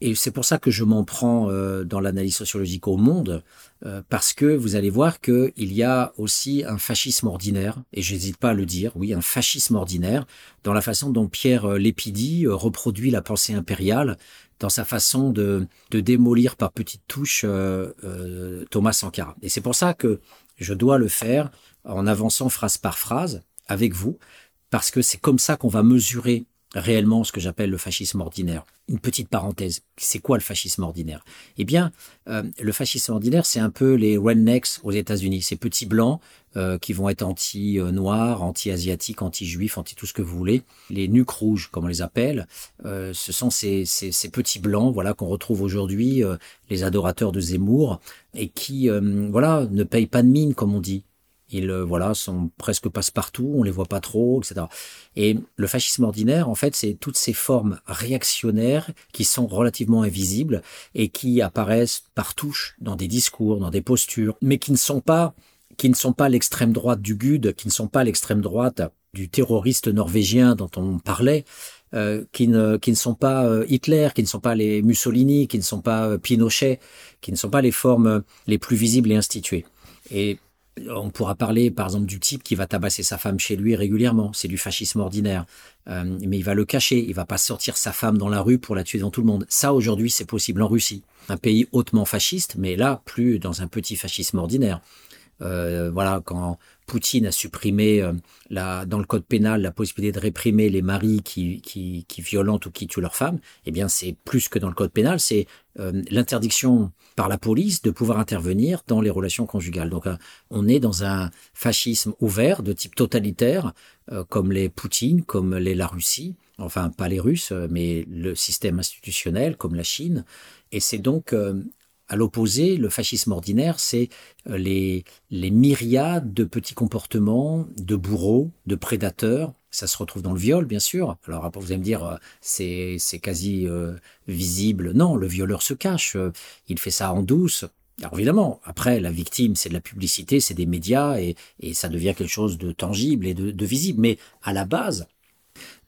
Et c'est pour ça que je m'en prends euh, dans l'analyse sociologique au monde, euh, parce que vous allez voir qu'il y a aussi un fascisme ordinaire, et j'hésite pas à le dire, oui, un fascisme ordinaire, dans la façon dont Pierre euh, Lépidi reproduit la pensée impériale, dans sa façon de, de démolir par petites touches Thomas Sankara. Et c'est pour ça que je dois le faire en avançant phrase par phrase avec vous, parce que c'est comme ça qu'on va mesurer réellement ce que j'appelle le fascisme ordinaire. Une petite parenthèse, c'est quoi le fascisme ordinaire? Eh bien, euh, le fascisme ordinaire, c'est un peu les rednecks aux États-Unis, ces petits blancs euh, qui vont être anti-noirs, anti-asiatiques, anti-juifs, anti tout ce que vous voulez, les nuques rouges, comme on les appelle. Euh, ce sont ces, ces, ces, petits blancs, voilà, qu'on retrouve aujourd'hui, les adorateurs de Zemmour, et qui, voilà, ne payent pas de mine, comme on dit. Ils euh, voilà sont presque passe-partout, on les voit pas trop, etc. Et le fascisme ordinaire, en fait, c'est toutes ces formes réactionnaires qui sont relativement invisibles et qui apparaissent par touche dans des discours, dans des postures, mais qui ne sont pas qui ne sont pas l'extrême droite du GUD, qui ne sont pas l'extrême droite du terroriste norvégien dont on parlait, euh, qui, ne, qui ne sont pas euh, Hitler, qui ne sont pas les Mussolini, qui ne sont pas Pinochet, qui ne sont pas les formes les plus visibles et instituées. Et on pourra parler, par exemple, du type qui va tabasser sa femme chez lui régulièrement. C'est du fascisme ordinaire. Euh, mais il va le cacher. Il va pas sortir sa femme dans la rue pour la tuer dans tout le monde. Ça, aujourd'hui, c'est possible en Russie. Un pays hautement fasciste, mais là, plus dans un petit fascisme ordinaire. Euh, voilà, quand Poutine a supprimé euh, dans le code pénal la possibilité de réprimer les maris qui, qui, qui violentent ou qui tuent leurs femmes, eh bien c'est plus que dans le code pénal, c'est euh, l'interdiction par la police de pouvoir intervenir dans les relations conjugales. Donc on est dans un fascisme ouvert de type totalitaire, comme les Poutine, comme les la Russie, enfin pas les Russes, mais le système institutionnel comme la Chine. Et c'est donc à l'opposé, le fascisme ordinaire, c'est euh, les, myriades de petits comportements de bourreaux, de prédateurs. Ça se retrouve dans le viol, bien sûr. Alors vous allez me dire, euh, c'est, quasi euh, visible. Non, le violeur se cache. Il fait ça en douce. Alors évidemment, après, la victime, c'est de la publicité, c'est des médias, et, ça devient quelque chose de tangible et de visible. Mais à la base,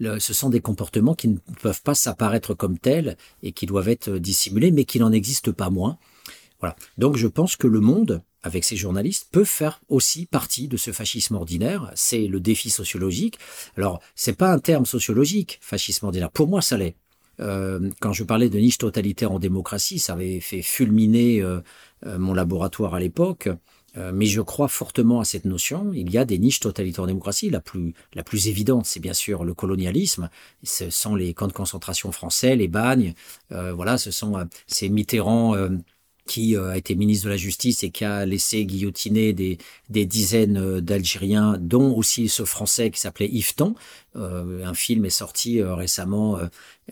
ce sont des comportements qui ne peuvent pas s'apparaître comme tels et qui doivent être dissimulés, mais qui n'en existent pas moins. Voilà. Donc je pense que le monde, avec ses journalistes, peut faire aussi partie de ce fascisme ordinaire. C'est le défi sociologique. Alors, c'est pas un terme sociologique, fascisme ordinaire. Pour moi, ça l'est. Euh, quand je parlais de niche totalitaire en démocratie, ça avait fait fulminer euh, euh, mon laboratoire à l'époque. Euh, mais je crois fortement à cette notion. Il y a des niches totalitaires en démocratie. La plus, la plus évidente, c'est bien sûr le colonialisme. Ce sont les camps de concentration français, les bagnes. Euh, voilà, ce sont ces Mitterrand qui a été ministre de la Justice et qui a laissé guillotiner des, dizaines d'Algériens, dont aussi ce Français qui s'appelait Yveton. Un film est sorti récemment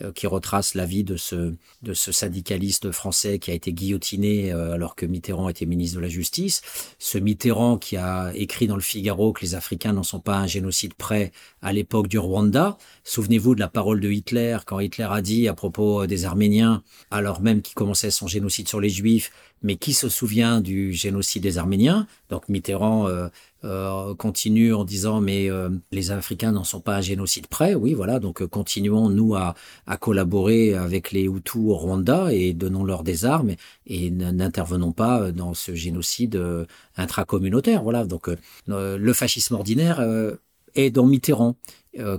euh, qui retrace la vie de ce, de ce syndicaliste français qui a été guillotiné euh, alors que Mitterrand était ministre de la Justice. Ce Mitterrand qui a écrit dans le Figaro que les Africains n'en sont pas un génocide prêt à l'époque du Rwanda. Souvenez-vous de la parole de Hitler quand Hitler a dit à propos des Arméniens, alors même qu'il commençait son génocide sur les Juifs, mais qui se souvient du génocide des Arméniens? Donc Mitterrand euh, euh, continue en disant mais euh, les Africains n'en sont pas un génocide près. Oui, voilà. Donc continuons nous à, à, collaborer avec les Hutus au Rwanda et donnons-leur des armes et, n'intervenons pas dans ce génocide intracommunautaire. Voilà. Donc le fascisme ordinaire est dans Mitterrand,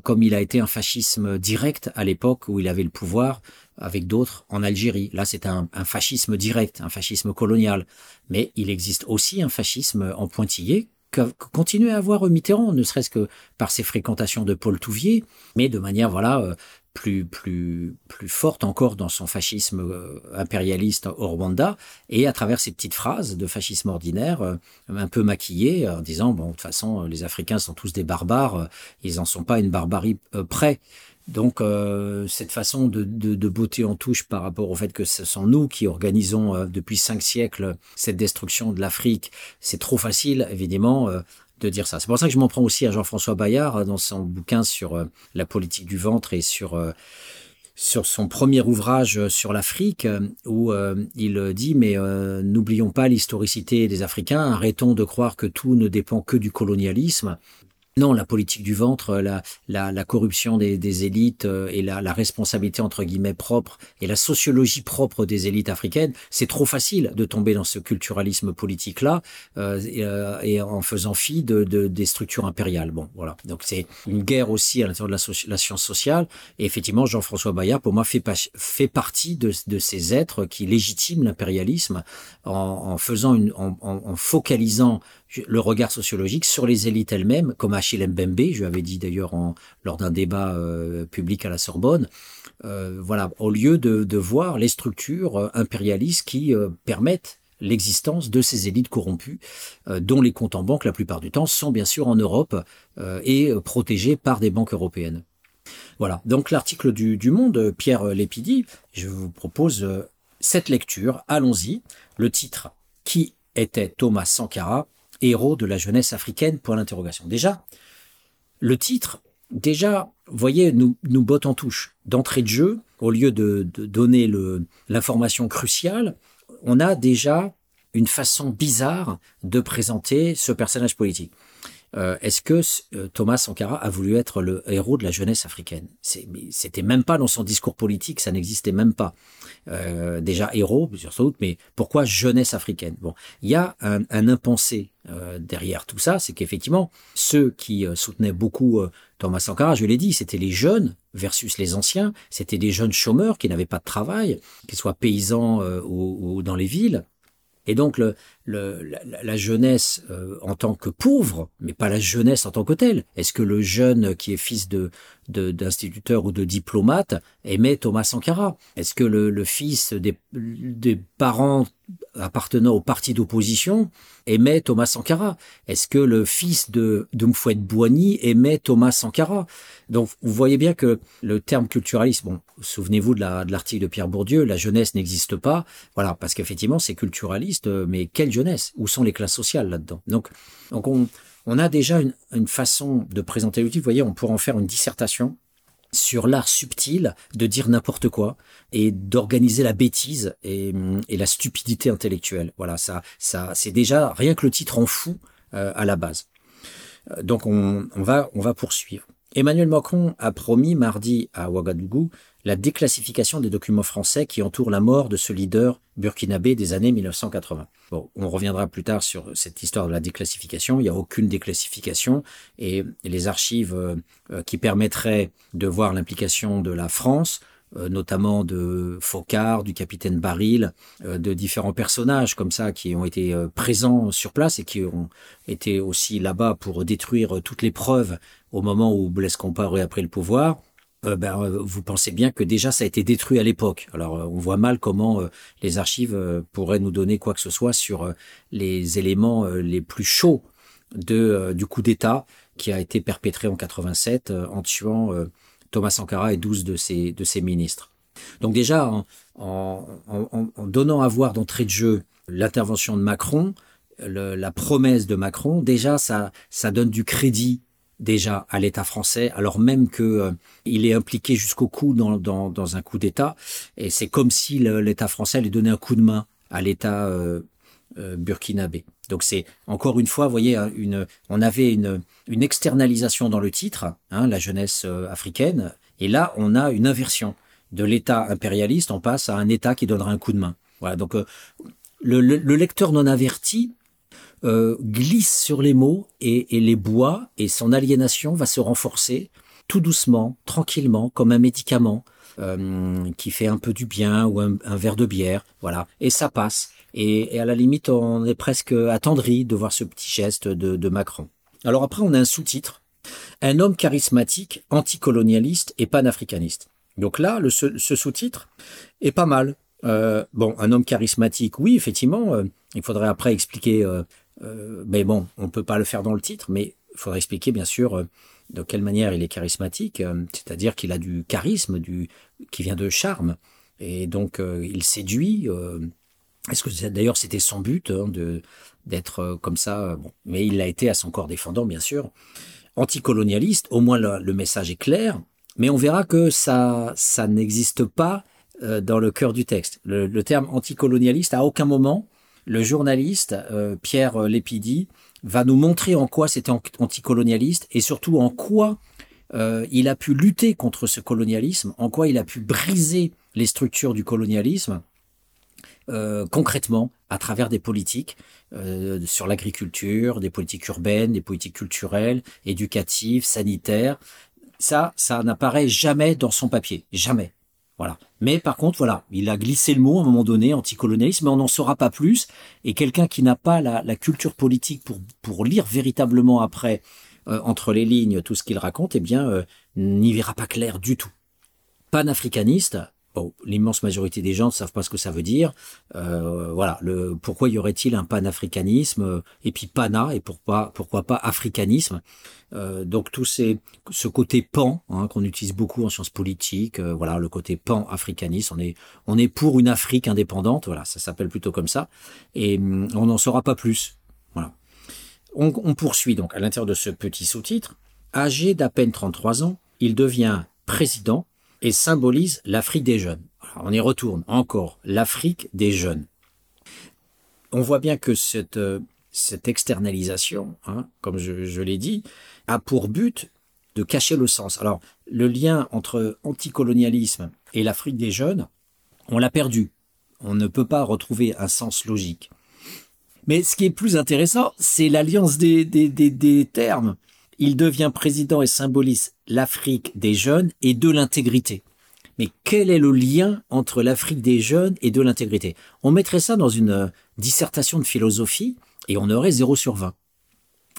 comme il a été un fascisme direct à l'époque où il avait le pouvoir avec d'autres en Algérie. Là, c'est un, fascisme direct, un fascisme colonial. Mais il existe aussi un fascisme en pointillé que, continue à avoir Mitterrand, ne serait-ce que par ses fréquentations de Paul Touvier, mais de manière voilà euh, plus plus plus forte encore dans son fascisme euh, impérialiste au Rwanda et à travers ces petites phrases de fascisme ordinaire euh, un peu maquillées en disant bon de toute façon les Africains sont tous des barbares ils en sont pas une barbarie près donc cette façon de, de, de, beauté en touche par rapport au fait que ce sont nous qui organisons depuis cinq siècles cette destruction de l'Afrique, c'est trop facile évidemment de dire ça. C'est pour ça que je m'en prends aussi à Jean-François Bayard euh, dans son bouquin sur euh, la politique du ventre et sur euh, sur son premier ouvrage sur l'Afrique, où il dit mais n'oublions pas l'historicité des Africains, arrêtons de croire que tout ne dépend que du colonialisme. Non, la politique du ventre, la, la, la corruption des, des élites euh, et la, la, responsabilité entre guillemets propre et la sociologie propre des élites africaines, c'est trop facile de tomber dans ce culturalisme politique-là euh, et, euh, et, en faisant fi de, de, des structures impériales. Bon, voilà. Donc c'est une guerre aussi à l'intérieur de la, la, science sociale. Et effectivement, Jean-François Bayard, pour moi, fait, fait partie de, de, ces êtres qui légitiment l'impérialisme en, en, faisant une, en, en focalisant le regard sociologique sur les élites elles-mêmes, comme Achille Mbembe, je lui avais dit d'ailleurs lors d'un débat euh, public à la Sorbonne, euh, voilà, au lieu de, de, voir les structures euh, impérialistes qui permettent l'existence de ces élites corrompues, dont les comptes en banque la plupart du temps sont bien sûr en Europe et protégés par des banques européennes. Voilà, donc l'article du, du, Monde, Pierre Lépidi, je vous propose cette lecture, allons-y. Le titre, Qui était Thomas Sankara? Héros de la jeunesse africaine. Déjà, le titre, déjà, voyez, nous, nous botte en touche. D'entrée de jeu, au lieu de donner l'information cruciale, on a déjà une façon bizarre de présenter ce personnage politique. Euh, est-ce que euh, Thomas Sankara a voulu être le héros de la jeunesse africaine? C'était même pas dans son discours politique, ça n'existait même pas. Euh, déjà héros, sans doute, mais pourquoi jeunesse africaine? Bon, il y a un, impensé derrière tout ça, c'est qu'effectivement, ceux qui soutenaient beaucoup Thomas Sankara, je l'ai dit, c'était les jeunes versus les anciens, c'était des jeunes chômeurs qui n'avaient pas de travail, qu'ils soient paysans ou, ou dans les villes, et donc le, la, jeunesse euh, en tant que pauvre, mais pas la jeunesse en tant que telle. Est-ce que le jeune qui est fils de d'instituteur ou de diplomate aimait Thomas Sankara? Est-ce que le, fils des, des, parents appartenant au parti d'opposition aimait Thomas Sankara? Est-ce que le fils de, de Boigny aimait Thomas Sankara? Donc vous voyez bien que le terme culturalisme, bon, souvenez-vous de l'article de, de Pierre Bourdieu, la jeunesse n'existe pas, voilà, parce qu'effectivement c'est culturaliste, mais quelle Où sont les classes sociales là-dedans Donc, donc on, a déjà une, façon de présenter l'outil. Vous voyez, on pourrait en faire une dissertation sur l'art subtil de dire n'importe quoi et d'organiser la bêtise et, et, la stupidité intellectuelle. Voilà, ça, ça, c'est déjà rien que le titre en fou euh, à la base. Euh, donc on, on, va, on va poursuivre. Emmanuel Macron a promis mardi à Ouagadougou la déclassification des documents français qui entourent la mort de ce leader burkinabé des années 1980. Bon, on reviendra plus tard sur cette histoire de la déclassification. Il n'y a aucune déclassification et les archives euh, euh, qui permettraient de voir l'implication de la France euh, notamment de Focard, du capitaine Baril, de différents personnages comme ça qui ont été présents sur place et qui ont été aussi là-bas pour détruire toutes les preuves au moment où Blaise Compaoré a pris le pouvoir. Euh, ben, euh, vous pensez bien que déjà ça a été détruit à l'époque. Alors euh, on voit mal comment les archives pourraient nous donner quoi que ce soit sur les éléments les plus chauds du coup d'État qui a été perpétré en 87 en tuant Thomas Sankara et 12 de ses, ministres. Donc déjà, en, donnant à voir d'entrée de jeu l'intervention de Macron, la promesse de Macron, déjà ça, ça donne du crédit déjà à l'État français, alors même que euh, il est impliqué jusqu'au cou dans, dans, dans, un coup d'État. Et c'est comme si l'État français allait donner un coup de main à l'État euh, euh, burkinabé. Donc c'est encore une fois, vous voyez, hein, une, on avait une, une externalisation dans le titre, hein, la jeunesse africaine, et là on a une inversion de l'État impérialiste, on passe à un État qui donnera un coup de main. Voilà, donc le, le, le lecteur non averti euh, glisse sur les mots et, les boit et son aliénation va se renforcer tout doucement, tranquillement, comme un médicament euh, qui fait un peu du bien ou un, verre de bière, voilà, et ça passe. Et, à la limite, on est presque attendri de voir ce petit geste de, Macron. Alors après, on a un sous-titre un homme charismatique, anticolonialiste et panafricaniste. Donc là, ce, sous-titre est pas mal. Euh, bon, un homme charismatique, oui, effectivement. Il faudrait après expliquer. Mais bon, on peut pas le faire dans le titre, mais il faudrait expliquer bien sûr de quelle manière il est charismatique. C'est-à-dire qu'il a du charisme, du qui vient de charme, et donc il séduit. Est-ce que d'ailleurs c'était son but hein, de d'être comme ça bon, Mais il l'a été à son corps défendant, bien sûr. Anticolonialiste, au moins le message est clair. Mais on verra que ça, ça n'existe pas euh, dans le cœur du texte. Le, terme anticolonialiste, à aucun moment, le journaliste euh, Pierre Lépidi va nous montrer en quoi c'était anticolonialiste et surtout en quoi euh, il a pu lutter contre ce colonialisme, en quoi il a pu briser les structures du colonialisme concrètement à travers des politiques sur l'agriculture, des politiques urbaines, des politiques culturelles, éducatives, sanitaires, ça, ça n'apparaît jamais dans son papier, jamais. Voilà. Mais par contre, voilà, il a glissé le mot à un moment donné, anticolonialisme, mais on n'en saura pas plus. Et quelqu'un qui n'a pas la, culture politique pour, pour lire véritablement après, euh, entre les lignes, tout ce qu'il raconte, eh bien, euh, n'y verra pas clair du tout. Panafricaniste, l'immense majorité des gens ne savent pas ce que ça veut dire. Euh, voilà, pourquoi y aurait-il un panafricanisme euh, et puis pana et pourquoi pas africanisme? Euh, Donc tout ce côté pan hein, qu'on utilise beaucoup en sciences politiques, voilà, le côté pan africaniste. On est on est pour une Afrique indépendante, voilà, ça s'appelle plutôt comme ça, et hum, on n'en saura pas plus. Voilà. On, on poursuit donc à l'intérieur de ce petit sous-titre. Âgé d'à peine 33 ans, il devient président et symbolise l'Afrique des jeunes. on y retourne encore, l'Afrique des jeunes. On voit bien que cette, euh, externalisation, hein, comme je, l'ai dit, a pour but de cacher le sens. Alors, le lien entre anticolonialisme et l'Afrique des jeunes, on l'a perdu. On ne peut pas retrouver un sens logique. Mais ce qui est plus intéressant, c'est l'alliance des termes. Il devient président et symbolise l'Afrique des jeunes et de l'intégrité. Mais quel est le lien entre l'Afrique des jeunes et de l'intégrité? On mettrait ça dans une euh, dissertation de philosophie et on aurait 0 sur 20.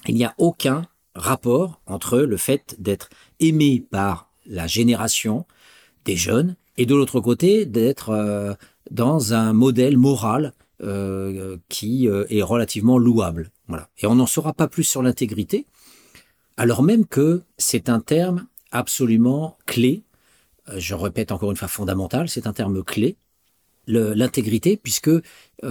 Il n'y a aucun rapport entre le fait d'être aimé par la génération des jeunes et de l'autre côté d'être euh, dans un modèle moral euh, qui est relativement louable. Et on n'en saura pas plus sur l'intégrité, alors même que c'est un terme absolument clé, euh, je répète encore une fois fondamental, c'est un terme clé, l'intégrité, puisque euh,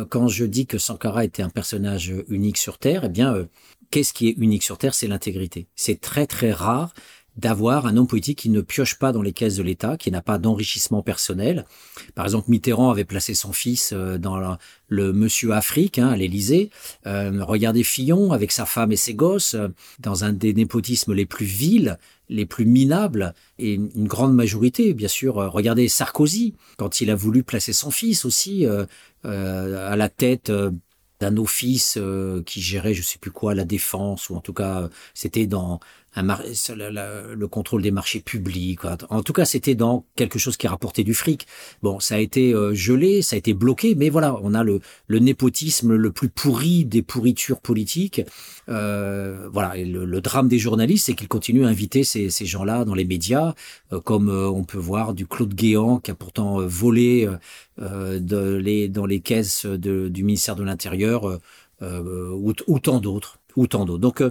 quand je dis que Sankara était un personnage unique sur Terre, eh bien, euh, qu'est-ce qui est unique sur Terre? C'est l'intégrité. C'est très très rare d'avoir un homme politique qui ne pioche pas dans les caisses de l'État, qui n'a pas d'enrichissement personnel. Par exemple, Mitterrand avait placé son fils euh, dans le Monsieur Afrique hein, à l'Élysée. Euh, regardez Fillon avec sa femme et ses gosses euh, dans un des népotismes les plus vils, les plus minables, et une grande majorité, bien sûr. regardez Sarkozy quand il a voulu placer son fils aussi à la tête d'un office qui gérait je sais plus quoi la défense ou en tout cas c'était dans le contrôle des marchés publics. En tout cas, c'était dans quelque chose qui rapportait du fric. Bon, ça a été euh, gelé, ça a été bloqué, mais voilà, on a le, le népotisme le plus pourri des pourritures politiques. Euh, voilà, et le, drame des journalistes, c'est qu'ils continuent à inviter ces, ces gens-là dans les médias, euh, comme on peut voir du Claude Guéant qui a pourtant volé de les, dans les caisses du ministère de l'Intérieur, ou, ou tant d'autres, ou tant d'autres. Donc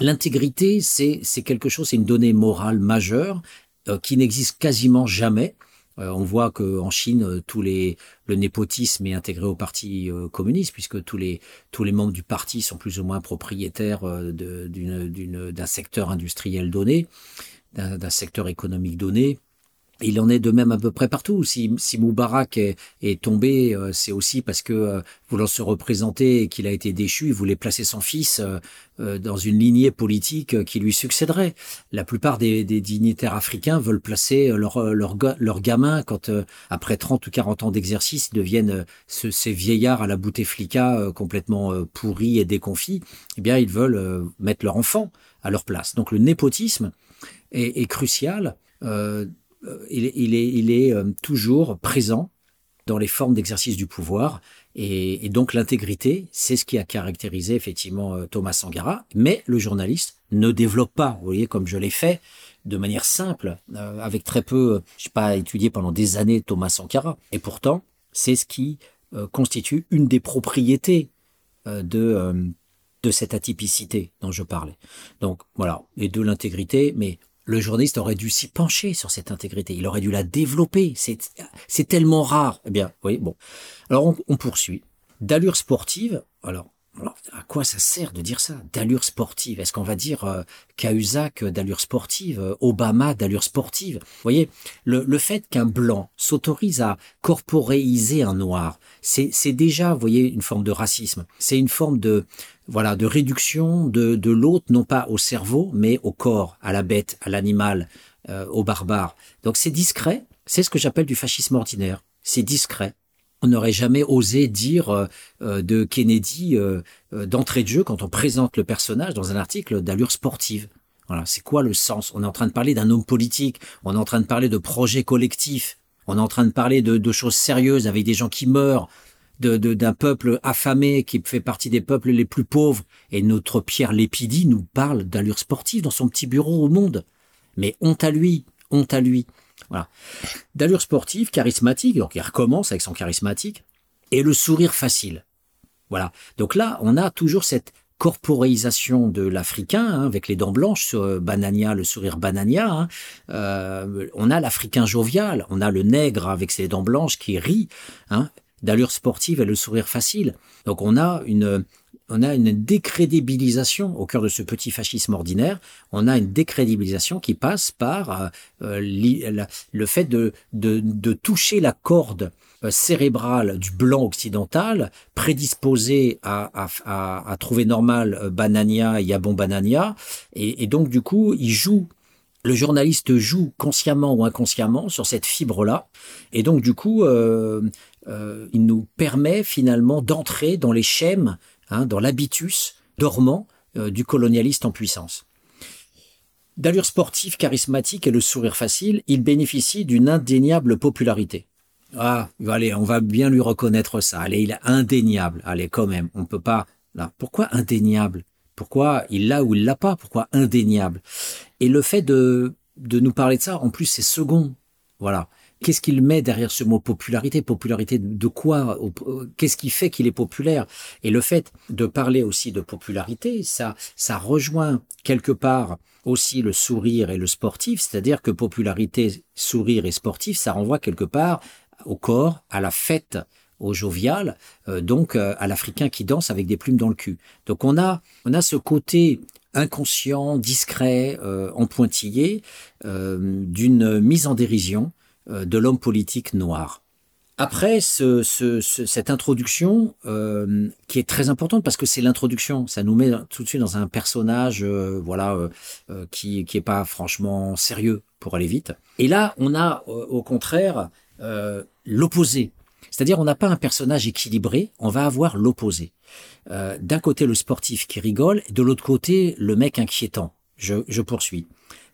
L'intégrité, c'est quelque chose, c'est une donnée morale majeure euh, qui n'existe quasiment jamais. Euh, on voit que en Chine, euh, tous les le népotisme est intégré au parti communiste puisque tous les membres du parti sont plus ou moins propriétaires d'un secteur industriel donné, d'un secteur économique donné. Il en est de même à peu près partout. Si, si Moubarak est, est tombé, euh, c'est aussi parce que, euh, voulant se représenter et qu'il a été déchu, il voulait placer son fils euh, dans une lignée politique qui lui succéderait. La plupart des, des dignitaires africains veulent placer leur, leur, leur gamin quand, après 30 ou 40 ans d'exercice, ils deviennent ces vieillards à la Bouteflika complètement pourris et déconfits. Eh bien, ils veulent mettre leur enfant à leur place. Donc le népotisme est, est crucial. Euh, euh, il, est, il est euh, toujours présent dans les formes d'exercice du pouvoir. Et, donc l'intégrité, c'est ce qui a caractérisé effectivement euh, Thomas Sangara. Mais le journaliste ne développe pas, vous voyez, comme je l'ai fait, de manière simple, euh, avec très peu, je sais pas étudié pendant des années Thomas Sankara. Et pourtant, c'est ce qui euh, constitue une des propriétés euh, de de cette atypicité dont je parlais. Donc voilà, et de l'intégrité, mais le journaliste aurait dû s'y pencher sur cette intégrité. Il aurait dû la développer. C'est, tellement rare. Eh bien, oui, bon. Alors, on, poursuit. D'allure sportive. Alors, à quoi ça sert de dire ça? D'allure sportive Est-ce qu'on va dire euh, Cahuzac d'allure sportive, euh, Obama d'allure sportive? Vous voyez, le, le fait qu'un blanc s'autorise à corporéiser un noir, c'est déjà, vous voyez, une forme de racisme. C'est une forme de, voilà, de réduction de, de l'autre, non pas au cerveau, mais au corps, à la bête, à l'animal, euh, au barbare. Donc c'est discret. C'est ce que j'appelle du fascisme ordinaire. C'est discret on n'aurait jamais osé dire euh, euh, de Kennedy d'entrée de jeu quand on présente le personnage dans un article d'allure sportive. Voilà, c'est quoi le sens? On est en train de parler d'un homme politique, on est en train de parler de projets collectifs, on est en train de parler de choses sérieuses avec des gens qui meurent, d'un peuple affamé qui fait partie des peuples les plus pauvres. Et notre Pierre Lépidi nous parle d'allure sportive dans son petit bureau au monde. Mais honte à lui, honte à lui. Voilà. D'allure sportive, charismatique, donc il recommence avec son charismatique, et le sourire facile. Voilà. Donc là, on a toujours cette corporéisation de l'Africain, hein, avec les dents blanches, sur Banania, le sourire Banania. Hein. Euh, on a l'Africain jovial, on a le nègre avec ses dents blanches qui rit, hein, d'allure sportive et le sourire facile. Donc on a une, on a une décrédibilisation au cœur de ce petit fascisme ordinaire. On a une décrédibilisation qui passe par euh, euh, le fait de, de, toucher la corde euh, cérébrale du blanc occidental, prédisposé à, à, trouver normal Banania, Yabon Banania, et, et donc du coup, il joue le journaliste joue consciemment ou inconsciemment sur cette fibre-là, et donc du coup, il nous permet finalement d'entrer dans les schèmes Hein, dans l'habitus dormant euh, du colonialiste en puissance. D'allure sportive, charismatique et le sourire facile, il bénéficie d'une indéniable popularité. Ah, allez, on va bien lui reconnaître ça. Allez, il est indéniable. Allez, quand même, on peut pas. Là, pourquoi indéniable? Pourquoi il l'a ou il l'a pas? Pourquoi indéniable? Et le fait de de nous parler de ça, en plus, c'est second. Voilà. Qu'est-ce qu'il met derrière ce mot popularité? Popularité de quoi? Qu'est-ce qui fait qu'il est populaire? Et le fait de parler aussi de popularité, ça, ça rejoint quelque part aussi le sourire et le sportif, c'est-à-dire que popularité, sourire et sportif, ça renvoie quelque part au corps, à la fête, au jovial, euh, donc euh, à l'Africain qui danse avec des plumes dans le cul. Donc on a, on a ce côté inconscient, discret, euh, en pointillé, d'une mise en dérision euh, de l'homme politique noir. Après ce, cette introduction, euh, qui est très importante parce que c'est l'introduction, ça nous met tout de suite dans un personnage, euh, voilà, qui qui est pas franchement sérieux pour aller vite. Et là, on a au contraire l'opposé, c'est-à-dire on n'a pas un personnage équilibré, on va avoir l'opposé. D'un côté le sportif qui rigole, de l'autre côté le mec inquiétant. Je poursuis.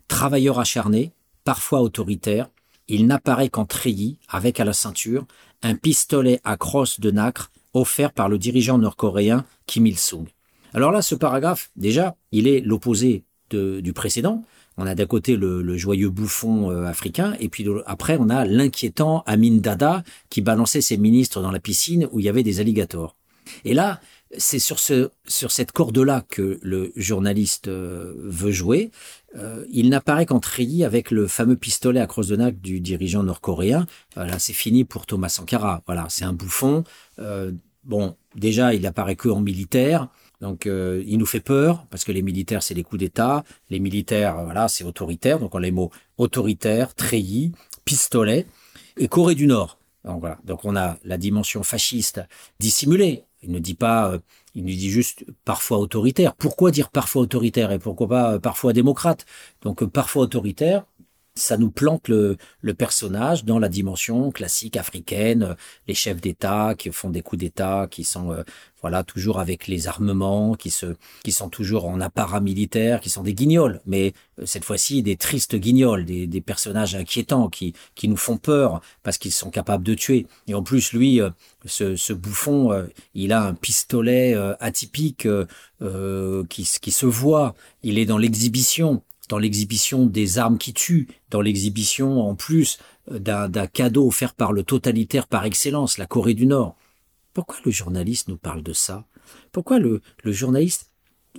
Travailleur acharné, parfois autoritaire, il n'apparaît qu'en treillis, avec à la ceinture, un pistolet à crosse de nacre offert par le dirigeant nord-coréen Kim Il-sung. Alors là, ce paragraphe, déjà, il est l'opposé du précédent. On a d'un côté le, joyeux bouffon euh, africain, et puis après, on a l'inquiétant Amin Dada qui balançait ses ministres dans la piscine où il y avait des alligators. Et là, c'est sur, ce, sur cette corde-là que le journaliste euh, veut jouer. Euh, il n'apparaît qu'en treillis avec le fameux pistolet à crosse de nac du dirigeant nord-coréen. Voilà, c'est fini pour Thomas Sankara. Voilà, c'est un bouffon. Euh, bon, déjà, il apparaît que en militaire. Donc, il nous fait peur parce que les militaires, c'est les coups d'État. Les militaires, voilà, c'est autoritaire. Donc, on a les mots autoritaire, treillis, pistolet et Corée du Nord. Donc voilà. Donc on a la dimension fasciste dissimulée. Il ne dit pas, euh, il nous dit juste parfois autoritaire. Pourquoi dire parfois autoritaire et pourquoi pas euh, parfois démocrate? Donc euh, parfois autoritaire, ça nous plante le, le, personnage dans la dimension classique africaine, les chefs d'État qui font des coups d'État, qui sont voilà toujours avec les armements, qui se qui sont toujours en apparat militaire, qui sont des guignols, mais euh, cette fois-ci des tristes guignols, des, des, personnages inquiétants qui qui nous font peur parce qu'ils sont capables de tuer. Et en plus lui, euh, ce, ce bouffon, euh, il a un pistolet atypique qui qui se voit, il est dans l'exhibition dans l'exhibition des armes qui tuent, dans l'exhibition en plus euh, d'un cadeau offert par le totalitaire par excellence, la Corée du Nord. Pourquoi le journaliste nous parle de ça? Pourquoi le, journaliste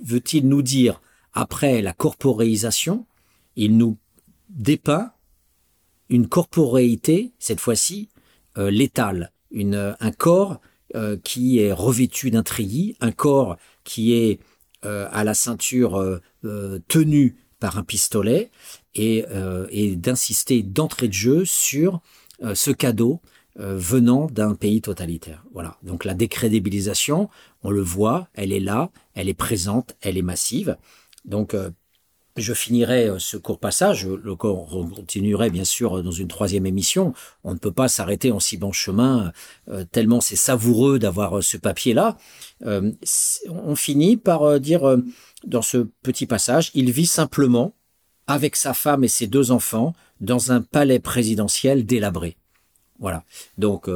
veut-il nous dire, après la corporéisation, il nous dépeint une corporéité, cette fois-ci, euh, létale, une, un corps euh, qui est revêtu d'un treillis, un corps qui est euh, à la ceinture euh, tenue par un pistolet, et, et d'insister d'entrée de jeu sur ce cadeau venant d'un pays totalitaire. Voilà. Donc la décrédibilisation, on le voit, elle est là, elle est présente, elle est massive. Donc je finirai euh, ce court passage, le continuerai bien sûr dans une troisième émission. On ne peut pas s'arrêter en si bon chemin, euh, tellement c'est savoureux d'avoir euh, ce papier-là. on finit par dire dans ce petit passage, il vit simplement avec sa femme et ses deux enfants dans un palais présidentiel délabré. Voilà. Donc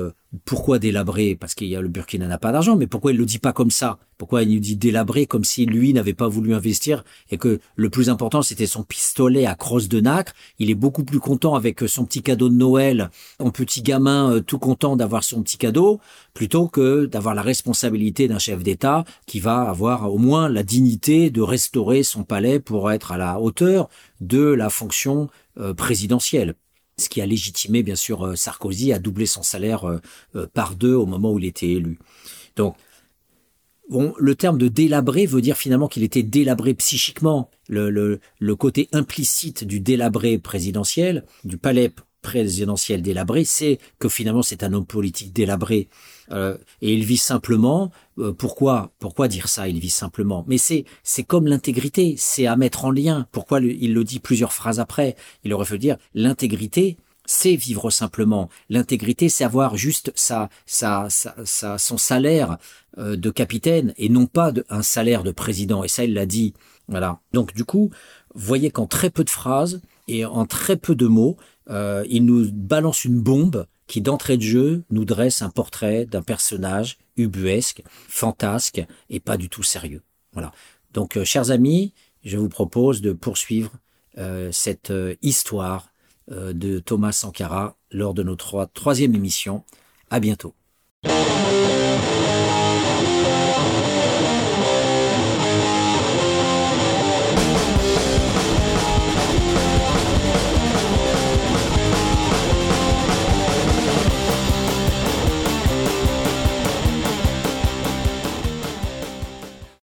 pourquoi délabrer? Parce qu'il y a le Burkina n'a pas d'argent, mais pourquoi il le dit pas comme ça? Pourquoi il nous dit délabrer comme si lui n'avait pas voulu investir et que le plus important c'était son pistolet à crosse de nacre? Il est beaucoup plus content avec son petit cadeau de Noël, en petit gamin euh, tout content d'avoir son petit cadeau, plutôt que d'avoir la responsabilité d'un chef d'État qui va avoir au moins la dignité de restaurer son palais pour être à la hauteur de la fonction euh, présidentielle ce qui a légitimé bien sûr euh, Sarkozy à doubler son salaire euh, euh, par deux au moment où il était élu. Donc Bon, le terme de délabré veut dire finalement qu'il était délabré psychiquement. Le, le, le, côté implicite du délabré présidentiel, du palais présidentiel délabré, c'est que finalement c'est un homme politique délabré. Euh, et il vit simplement. Euh, pourquoi Pourquoi dire ça Il vit simplement? Mais c'est c'est comme l'intégrité, c'est à mettre en lien. Pourquoi il le dit plusieurs phrases après? Il aurait fallu dire l'intégrité. C'est vivre simplement. L'intégrité, c'est avoir juste sa, sa, sa, son salaire euh, de capitaine et non pas un salaire de président. Et ça, il l'a dit. Voilà. Donc du coup, voyez qu'en très peu de phrases et en très peu de mots, il nous balance une bombe qui d'entrée de jeu nous dresse un portrait d'un personnage ubuesque, fantasque et pas du tout sérieux. Voilà. Donc, euh, chers amis, je vous propose de poursuivre euh, cette euh, histoire de Thomas Sankara lors de notre troisième émission. À bientôt.